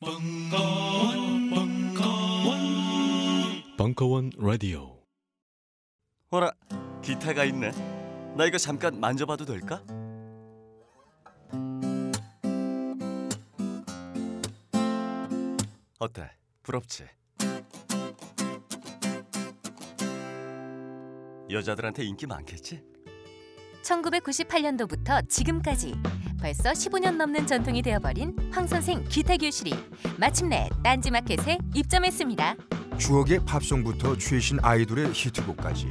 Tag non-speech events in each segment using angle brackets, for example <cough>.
벙커원, 벙커원, 벙커원 라디오. 어라, 기타가 있네. 나 이거 잠깐 만져봐도 될까? 어때? 부럽지? 여자들한테 인기 많겠지? 1998년도부터 지금까지 벌써 15년 넘는 전통이 되어버린 황선생 기타 교실이 마침내 딴지마켓에 입점했습니다. 추억의 팝송부터 최신 아이돌의 히트곡까지.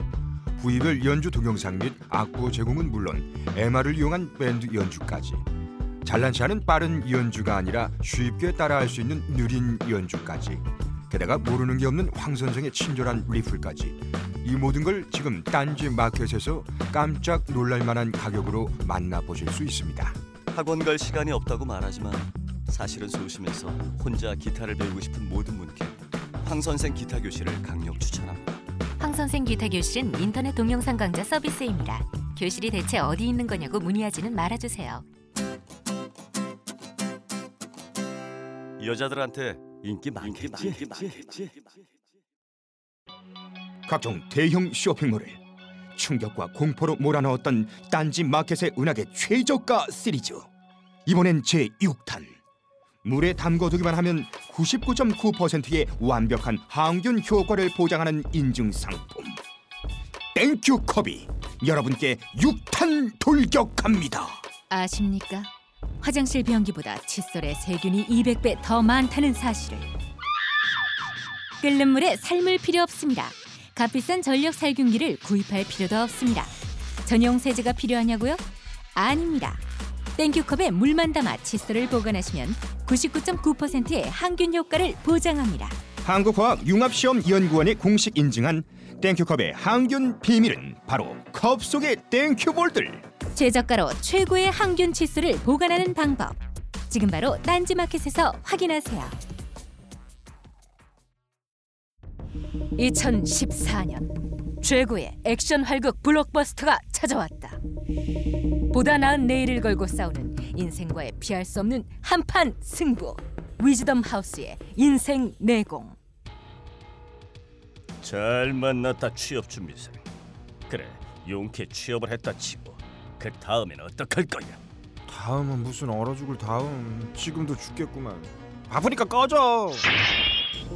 부위별 연주 동영상 및 악보 제공은 물론 MR을 이용한 밴드 연주까지. 잘난치 않은 빠른 연주가 아니라 쉽게 따라할 수 있는 느린 연주까지. 게다가 모르는 게 없는 황 선생의 친절한 리플까지. 이 모든 걸 지금 딴지 마켓에서 깜짝 놀랄 만한 가격으로 만나보실 수 있습니다. 학원 갈 시간이 없다고 말하지만 사실은 소심해서 혼자 기타를 배우고 싶은 모든 분께 황 선생 기타 교실을 강력 추천합니다. 황 선생 기타 교실은 인터넷 동영상 강좌 서비스입니다. 교실이 대체 어디 있는 거냐고 문의하지는 말아주세요. 여자들한테 인기 많겠지? 각종 대형 쇼핑몰을 충격과 공포로 몰아넣었던 딴지 마켓의 은하계 최저가 시리즈 이번엔 제6탄 물에 담궈두기만 하면 99.9%의 완벽한 항균 효과를 보장하는 인증 상품 땡큐 컵이 여러분께 6탄 돌격합니다 아십니까? 화장실 변기보다 칫솔에 세균이 200배 더 많다는 사실을. 끓는 물에 삶을 필요 없습니다. 값비싼 전력 살균기를 구입할 필요도 없습니다. 전용 세제가 필요하냐고요? 아닙니다. 땡큐컵에 물만 담아 칫솔을 보관하시면 99.9%의 항균 효과를 보장합니다. 한국화학융합시험연구원이 공식 인증한 땡큐컵의 항균 비밀은 바로 컵 속의 땡큐볼들 최저가로 최고의 항균 칫솔을 보관하는 방법. 지금 바로 딴지마켓에서 확인하세요. 2014년 최고의 액션 활극 블록버스터가 찾아왔다. 보다 나은 내일을 걸고 싸우는 인생과의 피할 수 없는 한판 승부. 위즈덤 하우스의 인생 내공. 잘 만났다 취업 준비생. 그래 용케 취업을 했다 치고 그 다음엔 어떡할 거야? 다음은 무슨 얼어 죽을 다음 지금도 죽겠구만 바쁘니까 꺼져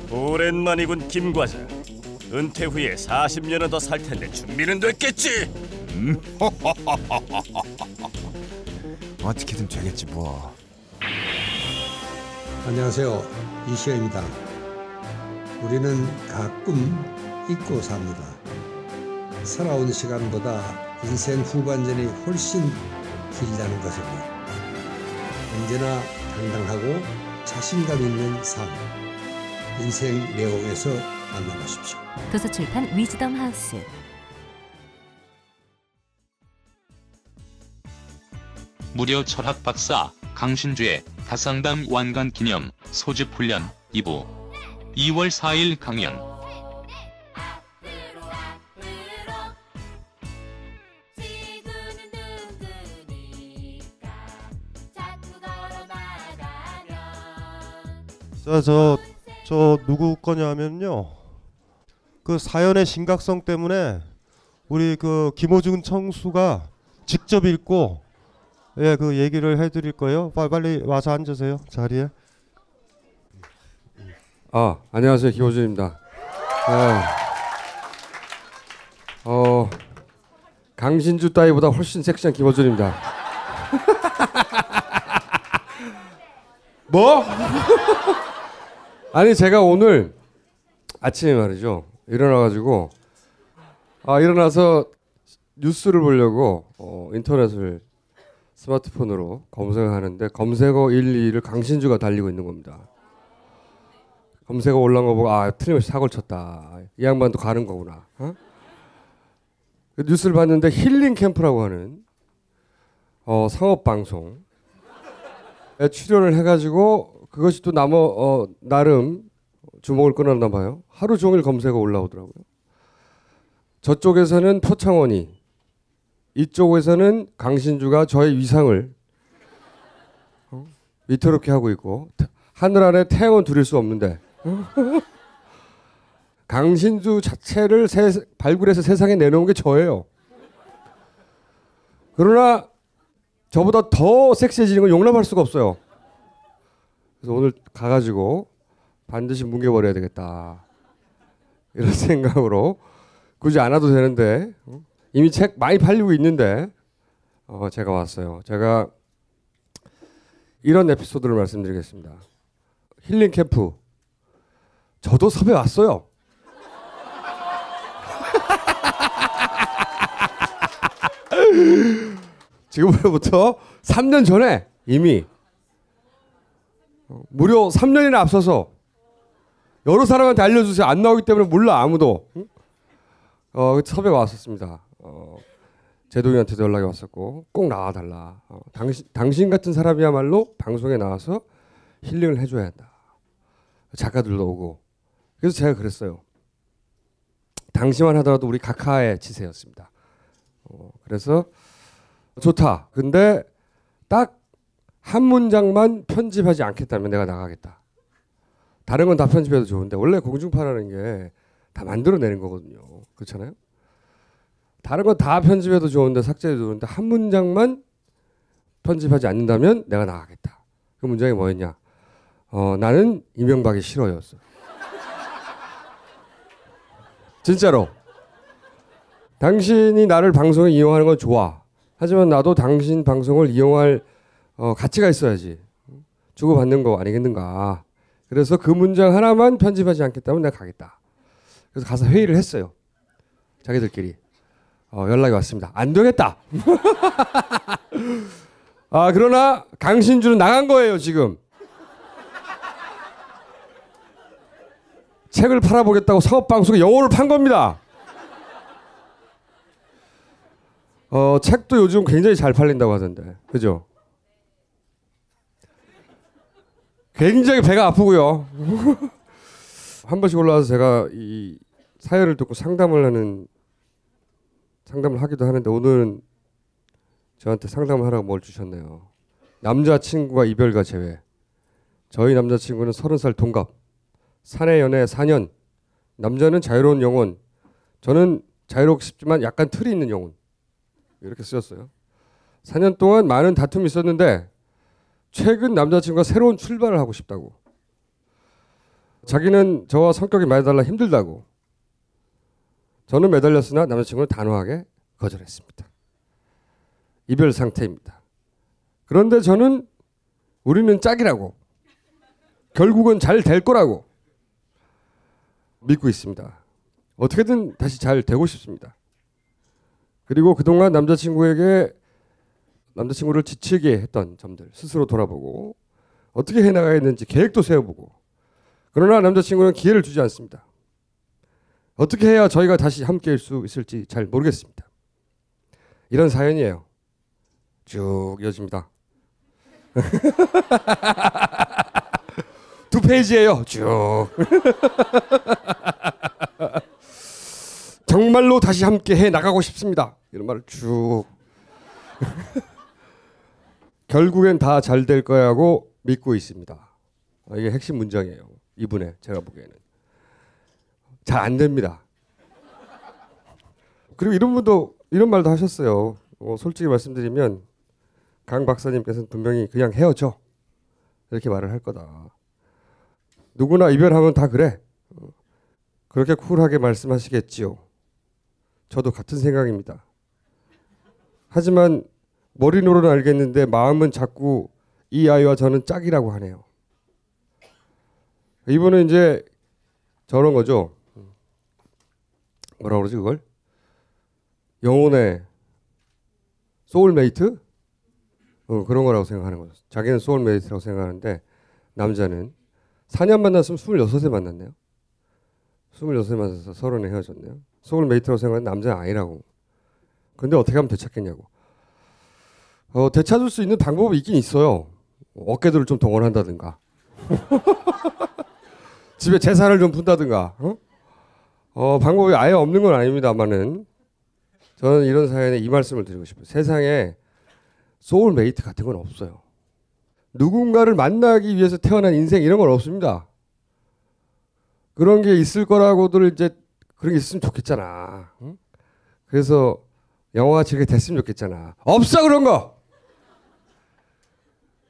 오랜만이군 김 과장. 은퇴 후에 40년은 더 살 텐데 준비는 됐겠지? <laughs> 어떻게든 되겠지 뭐 안녕하세요. 이시영입니다. 우리는 가끔 잊고 삽니다. 살아온 시간보다 인생 후반전이 훨씬 길다는 것을요. 언제나 당당하고 자신감 있는 삶. 인생 내용에서 만나보십시오. 도서출판 위즈덤 하우스. 무료 철학 박사 강신주의 다상담 완간 기념 소집 훈련 2부 2월 4일 강연 자, 저, 저 누구 거냐 하면요. 그 사연의 심각성 때문에 우리 그 김호중 청수가 직접 읽고 예, 그 얘기를 해 드릴 거예요. 빨리, 빨리 와서 앉으세요. 자리에. 아, 안녕하세요. 김호준입니다. 아, 어, 강신주 따위보다 훨씬 섹시한 김호준입니다. 뭐? <laughs> 아니 제가 오늘 아침에 말이죠. 일어나가지고 아 일어나서 뉴스를 보려고 어, 인터넷을 스마트폰으로 검색을 하는데 검색어 1, 2를 강신주가 달리고 있는 겁니다. 검색어 올라온 거 보고 아 틀림없이 사고를 쳤다. 이 양반도 가는 거구나. 어? 그 뉴스를 봤는데 힐링 캠프라고 하는 어, 상업 방송에 출연을 해가지고 그것이 또 나머 어, 나름 주목을 끌었나 봐요. 하루 종일 검색어 올라오더라고요. 저쪽에서는 표창원이 이쪽에서는 강신주가 저의 위상을 어? 위태롭게 하고 있고 하늘 아래 태양은 두릴 수 없는데 강신주 자체를 세, 발굴해서 세상에 내놓은 게 저예요. 그러나 저보다 더 섹시해지는 건 용납할 수가 없어요. 그래서 오늘 가가지고 반드시 뭉개버려야 되겠다. 이런 <laughs> 생각으로 굳이 안 와도 되는데 어? 이미 책 많이 팔리고 있는데 어, 제가 왔어요. 제가 이런 에피소드를 말씀드리겠습니다. 힐링 캠프 저도 섭외 왔어요. <laughs> 지금으로부터 3년 전에 이미 어, 무려 3년이나 앞서서 여러 사람한테 알려주세요. 안 나오기 때문에 몰라 아무도. 어, 섭외가 왔었습니다. 어, 제동이한테도 연락이 왔었고 꼭 나와달라. 어, 당신 당신 같은 사람이야말로 방송에 나와서 힐링을 해줘야 한다. 작가들도 오고 그래서 제가 그랬어요. 당시만 하더라도 우리 각하의 치세였습니다. 어, 그래서 좋다. 근데 딱 한 문장만 편집하지 않겠다면 내가 나가겠다. 다른 건 다 편집해도 좋은데 원래 공중파라는 게 다 만들어내는 거거든요. 그렇잖아요. 다른 건 다 편집해도 좋은데 삭제해도 좋은데 한 문장만 편집하지 않는다면 내가 나가겠다. 그 문장이 뭐였냐? 어, 나는 이명박이 싫어였어. <laughs> 진짜로. 당신이 나를 방송에 이용하는 건 좋아. 하지만 나도 당신 방송을 이용할 어, 가치가 있어야지. 주고받는 거 아니겠는가. 그래서 그 문장 하나만 편집하지 않겠다면 내가 가겠다. 그래서 가서 회의를 했어요. 자기들끼리. 어, 연락이 왔습니다. 안 되겠다. <laughs> 아, 그러나 강신주는 나간 거예요, 지금. 책을 팔아보겠다고 사업방송에 영어를 판 겁니다. 어, 책도 요즘 굉장히 잘 팔린다고 하던데. 그죠? 굉장히 배가 아프고요. <laughs> 한 번씩 올라와서 제가 이 사연을 듣고 상담을 하는 상담을 하기도 하는데 오늘은 저한테 상담을 하라고 뭘 주셨네요. 남자친구와 이별과 재회. 저희 남자친구는 서른 살 동갑. 사내 연애 4년. 남자는 자유로운 영혼. 저는 자유롭고 싶지만 약간 틀이 있는 영혼. 이렇게 쓰였어요. 4년 동안 많은 다툼이 있었는데 최근 남자친구가 새로운 출발을 하고 싶다고. 자기는 저와 성격이 많이 달라 힘들다고. 저는 매달렸으나 남자친구는 단호하게 거절했습니다. 이별 상태입니다. 그런데 저는 우리는 짝이라고. 결국은 잘 될 거라고 믿고 있습니다. 어떻게든 다시 잘 되고 싶습니다. 그리고 그동안 남자친구에게 남자친구를 지치게 했던 점들 스스로 돌아보고 어떻게 해나가야했는지 계획도 세워보고 그러나 남자친구는 기회를 주지 않습니다. 어떻게 해야 저희가 다시 함께할 수 있을지 잘 모르겠습니다. 이런 사연이에요. 쭉 이어집니다. <laughs> 두 페이지예요. 쭉. <laughs> 정말로 다시 함께 해 나가고 싶습니다. 이런 말을 쭉. 결국엔 다 잘 될 거야고 믿고 있습니다. 아, 이게 핵심 문장이에요. 이분의 제가 보기에는 잘 안 됩니다. 그리고 이런 분도 이런 말도 하셨어요. 어, 솔직히 말씀드리면 강 박사님께서는 분명히 그냥 헤어져 이렇게 말을 할 거다. 누구나 이별하면 다 그래. 어, 그렇게 쿨하게 말씀하시겠지요. 저도 같은 생각입니다. 하지만 머리로는 알겠는데 마음은 자꾸 이 아이와 저는 짝이라고 하네요. 이분은 이제 저런 거죠. 뭐라 그러지 그걸? 영혼의 소울메이트? 어, 그런 거라고 생각하는 거죠. 자기는 soulmate라고 생각하는데 남자는 4년 만났으면 26에 만났네요. 26에 만나서 서른에 헤어졌네요. soulmate라고 생각하는 남자는 아니라고. 근데 어떻게 하면 되찾겠냐고. 어, 되찾을 수 있는 방법이 있긴 있어요. 어깨들을 좀 동원한다든가. <laughs> 집에 재산을 좀 푼다든가. 어? 어, 방법이 아예 없는 건 아닙니다만은 저는 이런 사연에 이 말씀을 드리고 싶어요. 세상에 소울메이트 같은 건 없어요. 누군가를 만나기 위해서 태어난 인생 이런 건 없습니다. 그런 게 있을 거라고들 이제 그런 게 있으면 좋겠잖아. 응? 그래서 영화가 즐게 됐으면 좋겠잖아. 없어 그런 거.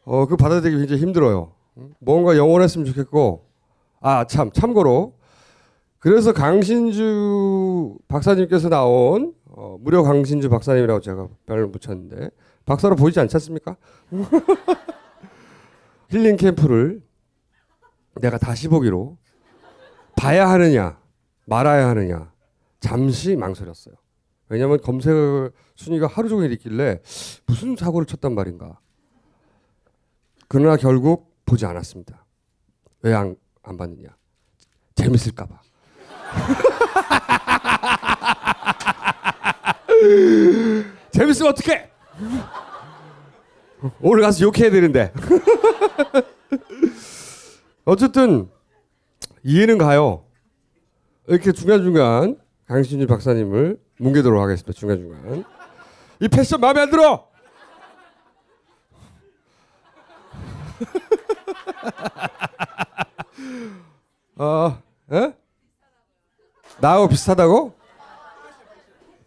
어, 그 받아들이기 굉장히 힘들어요. 응? 뭔가 영원했으면 좋겠고, 아, 참, 참고로. 그래서 강신주 박사님께서 나온, 어, 무려 강신주 박사님이라고 제가 별을 붙였는데, 박사로 보이지 않지 않습니까? <laughs> 힐링 캠프를 내가 다시 보기로 봐야 하느냐, 말아야 하느냐, 잠시 망설였어요. 왜냐하면 검색 순위가 하루 종일 있길래 무슨 사고를 쳤단 말인가. 그러나 결국 보지 않았습니다. 왜 안 안 봤느냐? 재밌을까 봐. <laughs> 재밌으면 어떡해? 오늘 가서 욕해야 되는데. <laughs> 어쨌든 이해는 가요. 이렇게 중간중간 강신주 박사님을 뭉개도록 하겠습니다. 중간중간. 이 패션 마음에 안 들어! 어, 에? 나하고 비슷하다고?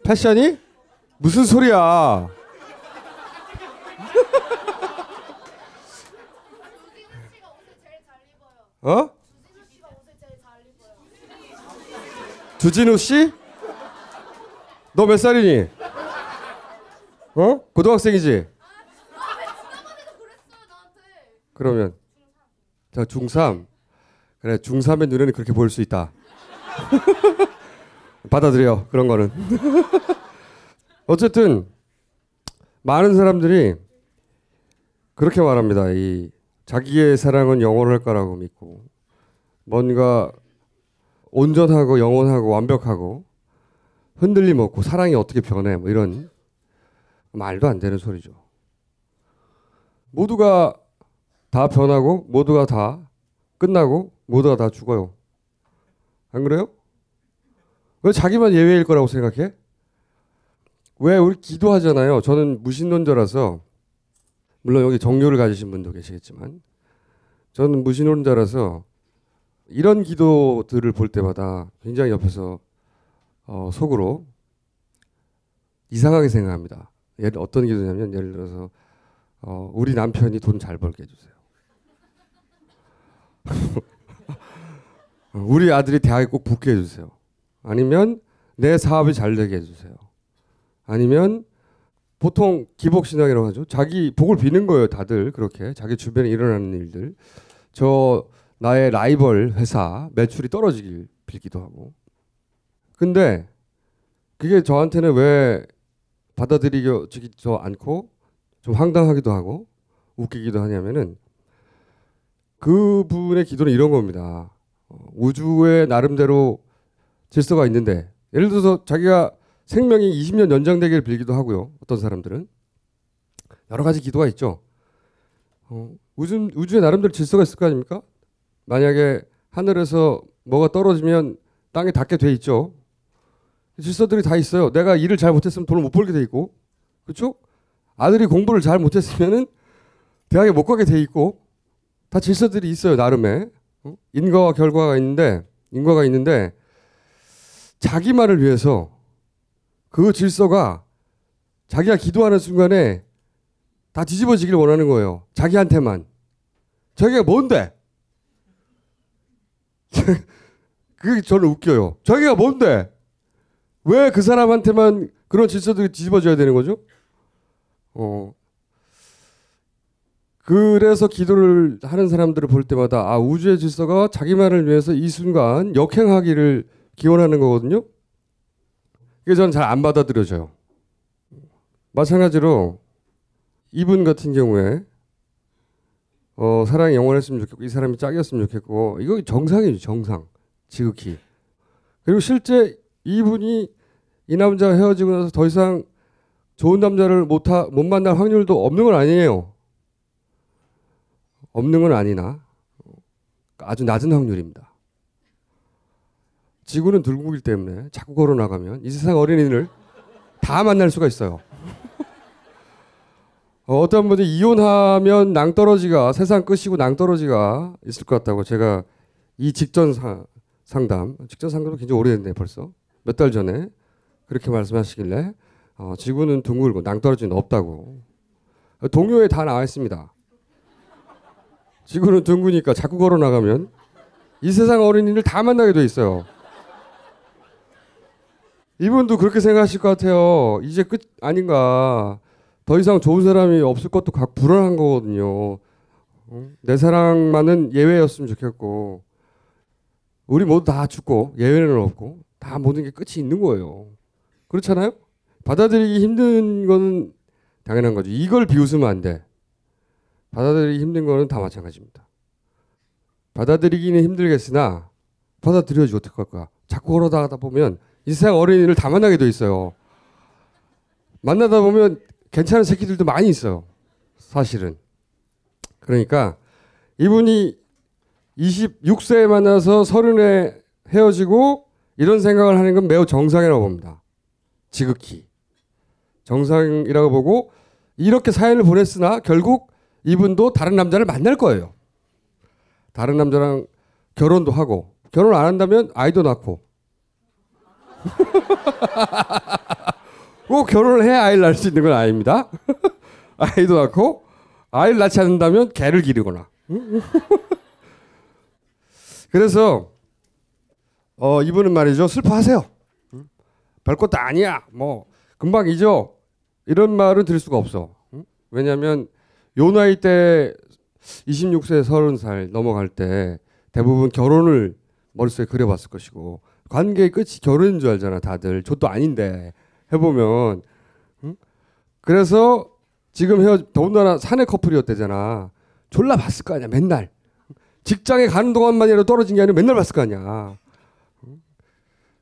패션이? 무슨 소리야? 어? 주진우 씨? 너 몇 살이니? 어? 고등학생이지? 그러면 자 중3 그래 중3의 눈에는 그렇게 보일 수 있다. <laughs> 받아들여 그런 거는. <laughs> 어쨌든 많은 사람들이 그렇게 말합니다. 이 자기의 사랑은 영원할 거라고 믿고 뭔가 온전하고 영원하고 완벽하고 흔들림 없고 사랑이 어떻게 변해? 뭐 이런 말도 안 되는 소리죠. 모두가 다 변하고 모두가 다 끝나고 모두가 다 죽어요. 안 그래요? 왜 자기만 예외일 거라고 생각해? 왜 우리 기도하잖아요. 저는 무신론자라서 물론 여기 정료를 가지신 분도 계시겠지만 저는 무신론자라서 이런 기도들을 볼 때마다 굉장히 옆에서 어, 속으로 이상하게 생각합니다. 예를 어떤 기도냐면 예를 들어서 어, 우리 남편이 돈 잘 벌게 해주세요. <laughs> 우리 아들이 대학에 꼭 붙게 해주세요. 아니면 내 사업이 잘 되게 해주세요. 아니면 보통 기복신앙이라고 하죠. 자기 복을 비는 거예요, 다들 그렇게 자기 주변에 일어나는 일들. 저 나의 라이벌 회사 매출이 떨어지길 빌기도 하고. 근데 그게 저한테는 왜 받아들이지도 않고 좀 황당하기도 하고 웃기기도 하냐면은 그분의 기도는 이런 겁니다. 어, 우주에 나름대로 질서가 있는데 예를 들어서 자기가 생명이 20년 연장되기를 빌기도 하고요. 어떤 사람들은 여러 가지 기도가 있죠. 어, 우주 우주에 나름대로 질서가 있을 거 아닙니까? 만약에 하늘에서 뭐가 떨어지면 땅에 닿게 돼 있죠. 질서들이 다 있어요. 내가 일을 잘 못했으면 돈을 못 벌게 돼 있고, 그렇죠? 아들이 공부를 잘 못했으면은 대학에 못 가게 돼 있고, 다 질서들이 있어요 나름의 어? 인과와 결과가 있는데 인과가 있는데 자기만을 위해서 그 질서가 자기가 기도하는 순간에 다 뒤집어지길 원하는 거예요. 자기한테만. 자기가 뭔데? <laughs> 그게 저는 웃겨요. 자기가 뭔데? 왜 그 사람한테만 그런 질서들이 뒤집어져야 되는 거죠? 어. 그래서 기도를 하는 사람들을 볼 때마다 아 우주의 질서가 자기만을 위해서 이 순간 역행하기를 기원하는 거거든요. 그게 저는 잘 안 받아들여져요. 마찬가지로 이분 같은 경우에 어, 사랑이 영원했으면 좋겠고 이 사람이 짝이었으면 좋겠고 이거 정상이죠 정상 지극히 그리고 실제 이분이 이 남자와 헤어지고 나서 더 이상 좋은 남자를 못, 하, 못 만날 확률도 없는 건 아니에요 없는 건 아니나 아주 낮은 확률입니다. 지구는 들국이기 때문에 자꾸 걸어 나가면 이 세상 어린이를 다 만날 수가 있어요. 어, 어떤 분이 이혼하면 낭떠러지가 세상 끝이고 낭떠러지가 있을 것 같다고 제가 이 직전 사, 상담 직전 상담도 굉장히 오래됐네 벌써. 몇 달 전에 그렇게 말씀하시길래 어, 지구는 둥글고 낭떠러지는 없다고. 동요에 다 나와 있습니다. 지구는 둥그니까 자꾸 걸어 나가면 이 세상 어린이를 다 만나게 돼 있어요. 이분도 그렇게 생각하실 것 같아요. 이제 끝 아닌가. 더 이상 좋은 사람이 없을 것도 각 불안한 거거든요. 어? 내 사랑만은 예외였으면 좋겠고, 우리 모두 다 죽고 예외는 없고 다 모든 게 끝이 있는 거예요. 그렇잖아요? 받아들이기 힘든 거는 당연한 거죠. 이걸 비웃으면 안 돼. 받아들이기 힘든 거는 다 마찬가지입니다. 받아들이기는 힘들겠으나 받아들여지 어떡할 거야. 자꾸 걸어다가 보면 이 세상 어린이를 다 만나게 돼 있어요. 만나다 보면 괜찮은 새끼들도 많이 있어요. 사실은. 그러니까 이분이 26세에 만나서 30에 헤어지고 이런 생각을 하는 건 매우 정상이라고 봅니다. 지극히. 정상이라고 보고 이렇게 사연을 보냈으나 결국 이분도 다른 남자를 만날 거예요. 다른 남자랑 결혼도 하고 결혼 안 한다면 아이도 낳고 꼭 <laughs> 결혼을 해야 아이를 낳을 수 있는 건 아닙니다. <laughs> 아이도 낳고 아이를 낳지 않는다면 개를 기르거나. <laughs> 그래서 어 이분은 말이죠 슬퍼하세요. 별 것도 아니야. 뭐 금방 잊어. 이런 말은 들을 수가 없어. 왜냐하면 요 나이 때 26세 30살 넘어갈 때 대부분 결혼을 머릿속에 그려봤을 것이고 관계의 끝이 결혼인 줄 알잖아 다들. 저도 아닌데 해보면 응? 그래서 지금 헤어 더군다나 사내 커플이었대잖아. 졸라 봤을 거 아니야 맨날. 직장에 가는 동안만이라도 떨어진 게 아니라 맨날 봤을 거 아니야.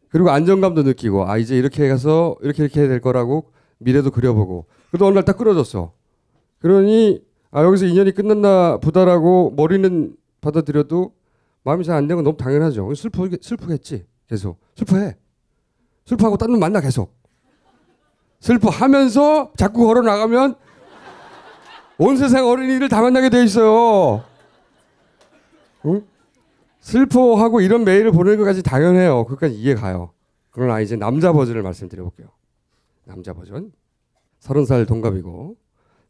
그리고 안정감도 느끼고 아 이제 이렇게 가서 이렇게 이렇게 해야 될 거라고 미래도 그려보고. 그래도 어느 날 딱 끊어졌어 그러니 아 여기서 인연이 끝났나 보다라고 머리는 받아들여도 마음이 잘 안 되는 건 너무 당연하죠 슬프 슬프겠지 계속 슬퍼해 슬퍼하고 딴 놈 만나 계속 슬퍼하면서 자꾸 걸어 나가면 온 세상 어린이를 다 만나게 돼 있어요. 응? 슬퍼하고 이런 메일을 보내는 것까지 당연해요. 그것까지 이해 가요. 그러나 이제 남자 버전을 말씀드려 볼게요. 남자 버전. 서른 살 동갑이고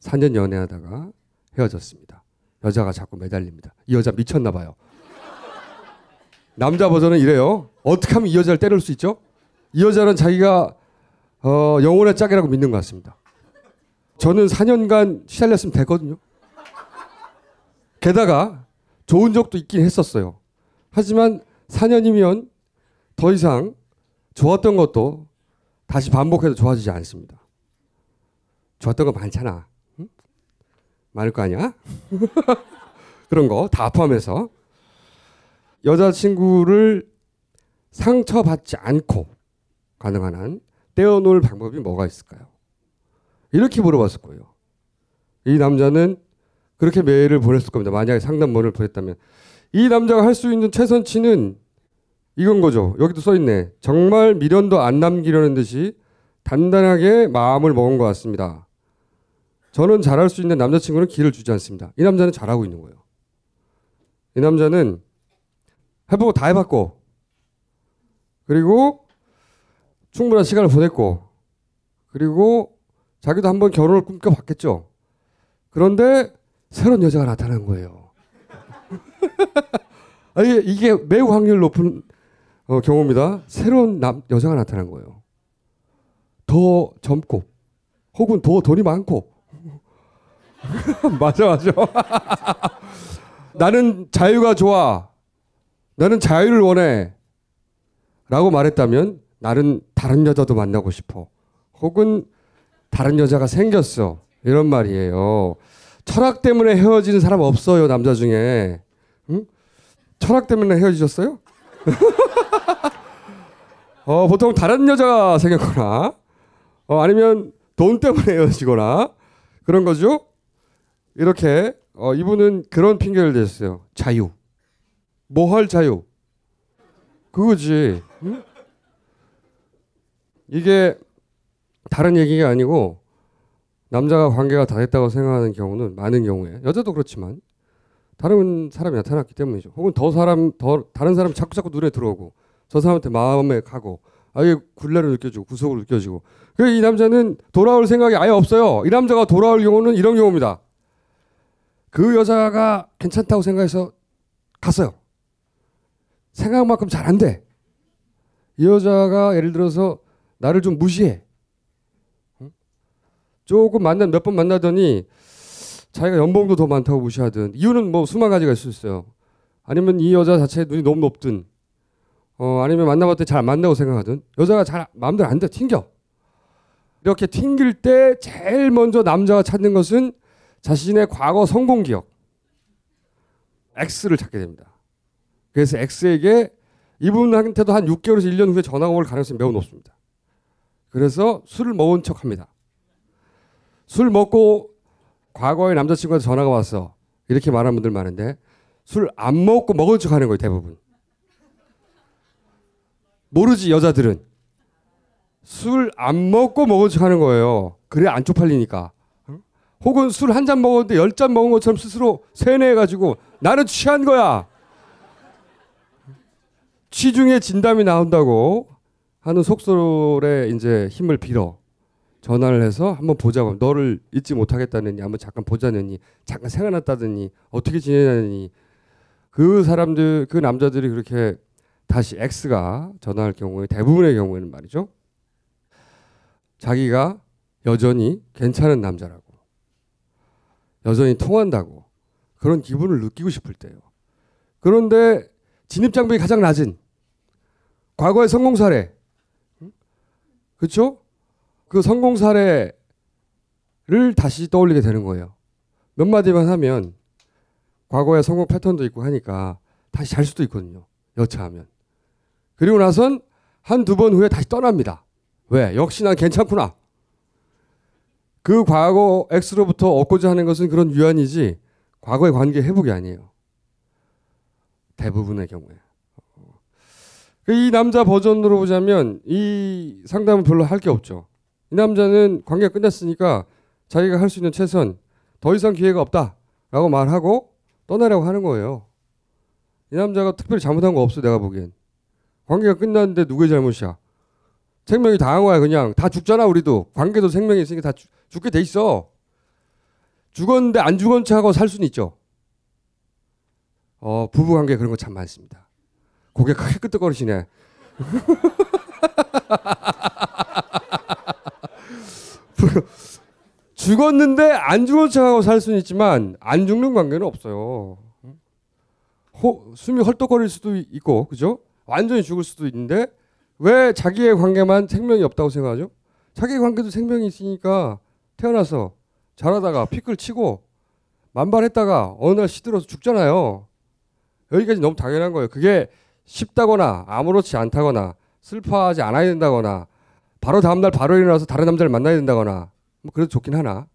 4년 연애하다가 헤어졌습니다. 여자가 자꾸 매달립니다. 이 여자 미쳤나 봐요. 남자 버전은 이래요. 어떻게 하면 이 여자를 때릴 수 있죠? 이 여자는 자기가 어, 영혼의 짝이라고 믿는 것 같습니다. 저는 4년간 시달렸으면 됐거든요. 게다가 좋은 적도 있긴 했었어요. 하지만 4년이면 더 이상 좋았던 것도 다시 반복해도 좋아지지 않습니다. 좋았던 거 많잖아. 응? 많을 거 아니야? <laughs> 그런 거 다 포함해서 여자친구를 상처받지 않고 가능한 한 떼어놓을 방법이 뭐가 있을까요? 이렇게 물어봤을 거예요. 이 남자는 그렇게 메일을 보냈을 겁니다. 만약에 상담문을 보냈다면 이 남자가 할 수 있는 최선치는 이건 거죠. 여기도 써 있네. 정말 미련도 안 남기려는 듯이 단단하게 마음을 먹은 것 같습니다. 저는 잘할 수 있는 남자친구는 기회를 주지 않습니다. 이 남자는 잘하고 있는 거예요. 이 남자는 해보고 다 해봤고 그리고 충분한 시간을 보냈고 그리고 자기도 한번 결혼을 꿈꿔봤겠죠. 그런데 새로운 여자가 나타난 거예요. <laughs> 아니, 이게 매우 확률 높은 어, 경우입니다. 새로운 남, 여자가 나타난 거예요. 더 젊고 혹은 더 돈이 많고 <laughs> 맞아 맞아. <laughs> 나는 자유가 좋아. 나는 자유를 원해. 라고 말했다면 나는 다른 여자도 만나고 싶어. 혹은 다른 여자가 생겼어. 이런 말이에요. 철학 때문에 헤어지는 사람 없어요, 남자 중에. 응? 철학 때문에 헤어지셨어요? <laughs> 어, 보통 다른 여자가 생겼거나, 어, 아니면 돈 때문에 헤어지거나, 그런 거죠. 이렇게, 어, 이분은 그런 핑계를 댔어요. 자유. 뭐 할 자유? 그거지. 응? 이게 다른 얘기가 아니고 남자가 관계가 다 됐다고 생각하는 경우는 많은 경우에 여자도 그렇지만 다른 사람이 나타났기 때문이죠. 혹은 더 사람 더 다른 사람이 자꾸 자꾸 눈에 들어오고 저 사람한테 마음에 가고 아예 굴레를 느껴지고 구속을 느껴지고 그이 남자는 돌아올 생각이 아예 없어요. 이 남자가 돌아올 경우는 이런 경우입니다. 그 여자가 괜찮다고 생각해서 갔어요. 생각만큼 잘 안 돼. 이 여자가 예를 들어서 나를 좀 무시해. 조금 만나 몇 번 만나더니 자기가 연봉도 더 많다고 무시하든 이유는 뭐 수만 가지가 있을 수 있어요. 아니면 이 여자 자체의 눈이 너무 높든 어 아니면 만나봤더니 잘 안 만나고 생각하든 여자가 잘 마음대로 안 돼 튕겨. 이렇게 튕길 때 제일 먼저 남자가 찾는 것은 자신의 과거 성공 기억 X를 찾게 됩니다. 그래서 X에게 이분한테도 한 6개월에서 1년 후에 전화가 올 가능성이 매우 높습니다. 그래서 술을 먹은 척 합니다. 술 먹고 과거에 남자친구한테 전화가 왔어. 이렇게 말하는 분들 많은데 술 안 먹고 먹은 척 하는 거예요, 대부분. 모르지, 여자들은. 술 안 먹고 먹은 척 하는 거예요. 그래 안 쪽팔리니까. 혹은 술 한 잔 먹었는데 열 잔 먹은 것처럼 스스로 세뇌해가지고 나는 취한 거야. 취중에 진담이 나온다고 하는 속설에 이제 힘을 빌어 전화를 해서 한번 보자고 너를 잊지 못하겠다느니 한번 잠깐 보자느니 잠깐 생각났다더니 어떻게 지내냐느니. 그 사람들 그 남자들이 그렇게 다시 X가 전화할 경우에 대부분의 경우에는 말이죠. 자기가 여전히 괜찮은 남자라고 여전히 통한다고 그런 기분을 느끼고 싶을 때요 그런데 진입 장벽이 가장 낮은 과거의 성공 사례 그렇죠? 그 성공 사례를 다시 떠올리게 되는 거예요. 몇 마디만 하면 과거의 성공 패턴도 있고 하니까 다시 잘 수도 있거든요. 여차하면. 그리고 나선 한두 번 후에 다시 떠납니다. 왜? 역시 난 괜찮구나. 그 과거 X로부터 얻고자 하는 것은 그런 유한이지 과거의 관계 회복이 아니에요. 대부분의 경우에. 이 남자 버전으로 보자면 이 상담은 별로 할 게 없죠. 이 남자는 관계가 끝났으니까 자기가 할 수 있는 최선 더 이상 기회가 없다라고 말하고 떠나려고 하는 거예요. 이 남자가 특별히 잘못한 거 없어 내가 보기엔. 관계가 끝났는데 누구의 잘못이야? 생명이 당한 거야 그냥 다 죽잖아 우리도 관계도 생명이 있으니까 다 죽, 죽게 돼 있어. 죽었는데 안 죽은 척하고 살 수는 있죠. 어 부부 관계 그런 거 참 많습니다. 고개 크게 끄덕거리시네. <laughs> 죽었는데 안 죽은 척하고 살 수는 있지만 안 죽는 관계는 없어요. 호, 숨이 헐떡거릴 수도 있고 그죠? 완전히 죽을 수도 있는데 왜 자기의 관계만 생명이 없다고 생각하죠? 자기 관계도 생명이 있으니까 태어나서 자라다가 피클 치고 만발했다가 어느 날 시들어서 죽잖아요. 여기까지 너무 당연한 거예요. 그게 쉽다거나 아무렇지 않다거나 슬퍼하지 않아야 된다거나 바로 다음날 바로 일어나서 다른 남자를 만나야 된다거나 뭐 그래도 좋긴 하나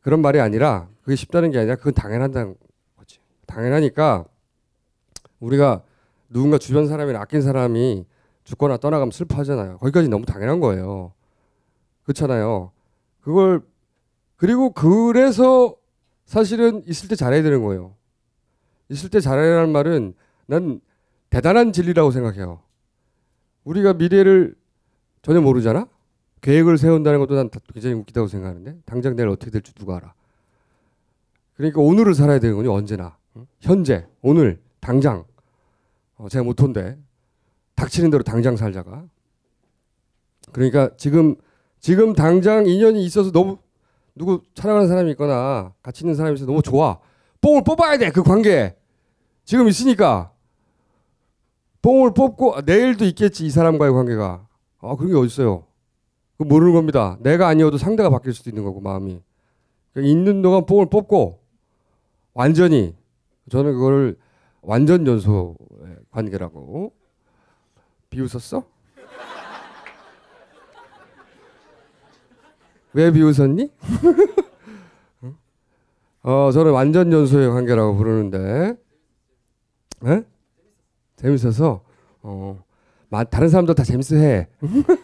그런 말이 아니라 그게 쉽다는 게 아니라 그건 당연하다는 거지 당연하니까 우리가 누군가 주변 사람이나 아낀 사람이 죽거나 떠나가면 슬퍼하잖아요. 거기까지 너무 당연한 거예요. 그렇잖아요. 그걸 그리고 그래서 사실은 있을 때 잘해야 되는 거예요. 있을 때 잘해라는 말은 난 대단한 진리라고 생각해요. 우리가 미래를 전혀 모르잖아? 계획을 세운다는 것도 난 굉장히 웃기다고 생각하는데 당장 내일 어떻게 될지 누가 알아. 그러니까 오늘을 살아야 되는군요 언제나. 현재 오늘 당장. 어, 제가 못한데 닥치는 대로 당장 살자가. 그러니까 지금 지금 당장 인연이 있어서 너무 누구 사랑하는 사람이 있거나 같이 있는 사람이 있어서 너무 좋아. 뽕을 뽑아야 돼 그 관계. 지금 있으니까 뽕을 뽑고 내일도 있겠지 이 사람과의 관계가. 아 그런 게 어딨어요. 그 모르는 겁니다. 내가 아니어도 상대가 바뀔 수도 있는 거고 마음이 그러니까 있는 동안 뽕을 뽑고 완전히 저는 그거를 완전 연소 관계라고 비웃었어? 왜 비웃었니? <laughs> 어 저는 완전 연소의 관계라고 부르는데 에? 재밌어서 어 다른 사람도 다 재밌어 해. <laughs>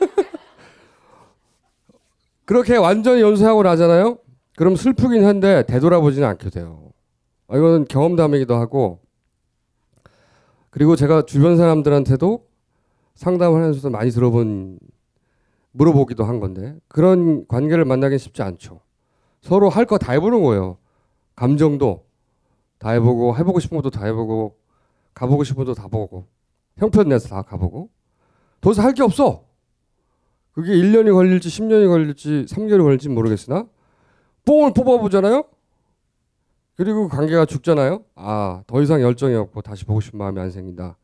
그렇게 완전히 연수하고 나잖아요. 그럼 슬프긴 한데 되돌아보지는 않게 돼요. 아, 이거는 경험담이기도 하고 그리고 제가 주변 사람들한테도 상담하면서도 많이 들어본 물어보기도 한 건데 그런 관계를 만나긴 쉽지 않죠. 서로 할 거 다 해보는 거예요. 감정도 다 해보고 해보고 싶은 것도 다 해보고 가보고 싶은 것도 다 보고 형편 내서 다 가보고 더 이상 할게 없어. 그게 1년이 걸릴지 10년이 걸릴지 3개월이 걸릴지 모르겠으나 뽕을 뽑아보잖아요. 그리고 관계가 죽잖아요. 아, 더 이상 열정이 없고 다시 보고 싶은 마음이 안 생긴다.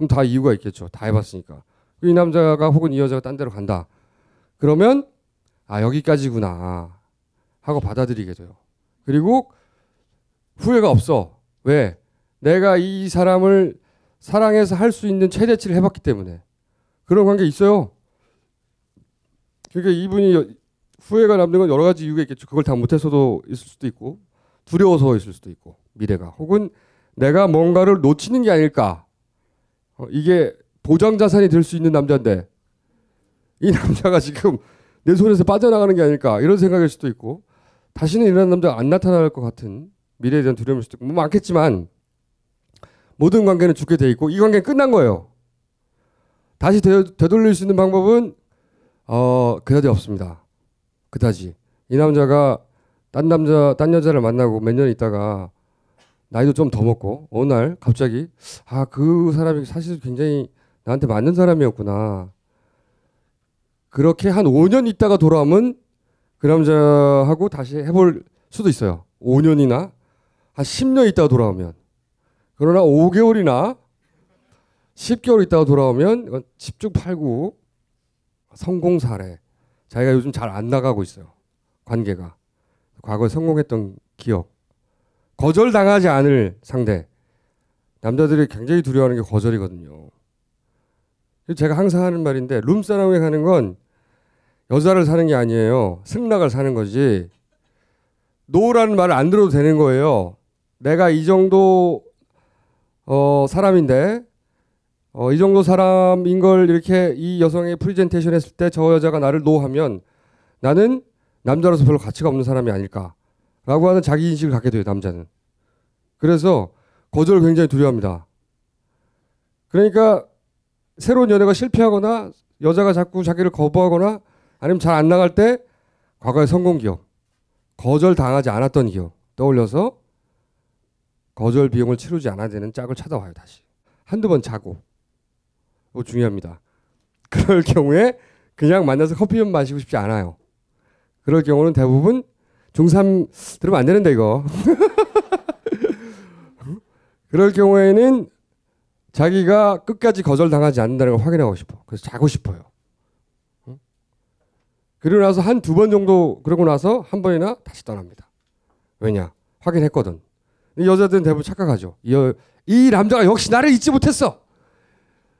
그럼 다 이유가 있겠죠. 다 해봤으니까. 이 남자가 혹은 이 여자가 딴 데로 간다. 그러면 아 여기까지구나 하고 받아들이게 돼요. 그리고 후회가 없어. 왜? 내가 이 사람을 사랑해서 할 수 있는 최대치를 해봤기 때문에 그런 관계 있어요. 그러니까 이분이 후회가 남는 건 여러 가지 이유가 있겠죠. 그걸 다 못해서도 있을 수도 있고 두려워서 있을 수도 있고 미래가 혹은 내가 뭔가를 놓치는 게 아닐까. 어, 이게 보장 자산이 될 수 있는 남자인데 이 <laughs> 남자가 지금 내 손에서 빠져나가는 게 아닐까 이런 생각일 수도 있고 다시는 이런 남자가 안 나타날 것 같은 미래에 대한 두려움일 수도 있고 뭐 많겠지만 모든 관계는 죽게 돼 있고 이 관계는 끝난 거예요. 다시 되, 되돌릴 수 있는 방법은 어 그다지 없습니다. 그다지 이 남자가 딴 남자 딴 여자를 만나고 몇 년 있다가 나이도 좀 더 먹고 어느 날 갑자기 아 그 사람이 사실 굉장히 나한테 맞는 사람이었구나. 그렇게 한 5년 있다가 돌아오면 그 남자하고 다시 해볼 수도 있어요. 5년이나 한 10년 있다가 돌아오면 그러나 5개월이나 10개월 있다가 돌아오면 집중 팔구 성공 사례. 자기가 요즘 잘 안 나가고 있어요. 관계가. 과거에 성공했던 기억. 거절당하지 않을 상대. 남자들이 굉장히 두려워하는 게 거절이거든요. 제가 항상 하는 말인데 룸사롱에 가는 건 여자를 사는 게 아니에요. 승낙을 사는 거지. no라는 말을 안 들어도 되는 거예요. 내가 이 정도 어, 사람인데 어, 이 정도 사람인 걸 이렇게 이 여성의 프리젠테이션 했을 때 저 여자가 나를 no하면 나는 남자로서 별로 가치가 없는 사람이 아닐까 라고 하는 자기 인식을 갖게 돼요 남자는. 그래서 거절을 굉장히 두려워합니다. 그러니까 새로운 연애가 실패하거나 여자가 자꾸 자기를 거부하거나 아니면 잘 안 나갈 때 과거의 성공 기억, 거절 당하지 않았던 기억 떠올려서 거절 비용을 치르지 않아야 되는 짝을 찾아와요 다시 한두 번 자고 이거 중요합니다. 그럴 경우에 그냥 만나서 커피 좀 마시고 싶지 않아요. 그럴 경우는 대부분 중3 들으면 안 되는데 이거. <laughs> 그럴 경우에는 자기가 끝까지 거절당하지 않는다는 걸 확인하고 싶어. 그래서 자고 싶어요. 그리고 나서 한 두 번 정도 그러고 나서 한 번이나 다시 떠납니다. 왜냐? 확인했거든. 여자들은 대부분 착각하죠. 이, 이 남자가 역시 나를 잊지 못했어.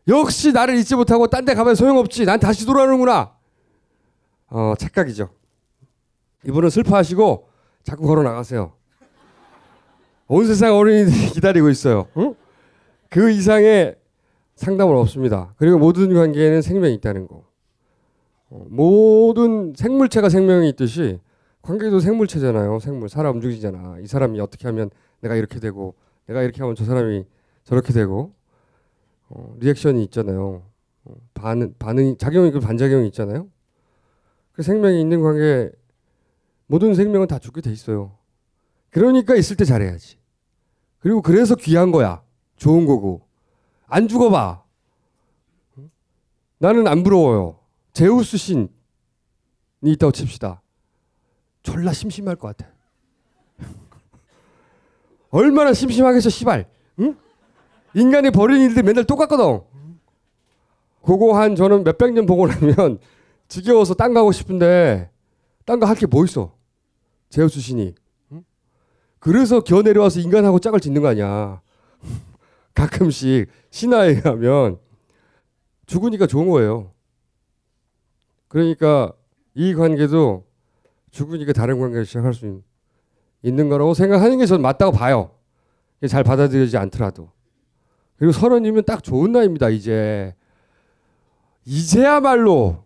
역시 나를 잊지 못하고 딴 데 가면 소용없지. 난 다시 돌아오는구나. 어, 착각이죠. 이분은 슬퍼하시고 자꾸 걸어 나가세요. 온 세상 어린이들이 <laughs> 기다리고 있어요. 응? 그 이상의 상담은 없습니다. 그리고 모든 관계에는 생명이 있다는 거. 어, 모든 생물체가 생명이 있듯이 관계도 생물체잖아요. 생물 살아 움직이잖아. 이 사람이 어떻게 하면 내가 이렇게 되고 내가 이렇게 하면 저 사람이 저렇게 되고 어, 리액션이 있잖아요. 어, 반응 반응이 작용이 그 반작용이 있잖아요. 그 생명이 있는 관계 모든 생명은 다 죽게 돼 있어요. 그러니까 있을 때 잘해야지. 그리고 그래서 귀한 거야. 좋은 거고. 안 죽어봐. 나는 안 부러워요. 제우스 신이 있다고 칩시다. 졸라 심심할 것 같아. <laughs> 얼마나 심심하겠어, 씨발. 응? 인간이 버린 일들 맨날 똑같거든. 그거 한 저는 몇백 년 보고 나면 <laughs> 지겨워서 딴 가고 싶은데 딴 거 할 게 뭐 있어? 제우스 신이. 응? 그래서 겨 내려와서 인간하고 짝을 짓는 거 아니야. <laughs> 가끔씩 신화에 가면 죽으니까 좋은 거예요. 그러니까 이 관계도 죽으니까 다른 관계를 시작할 수 있는 거라고 생각하는 게 저는 맞다고 봐요. 잘 받아들여지지 않더라도. 그리고 서른이면 딱 좋은 나이입니다. 이제 이제야말로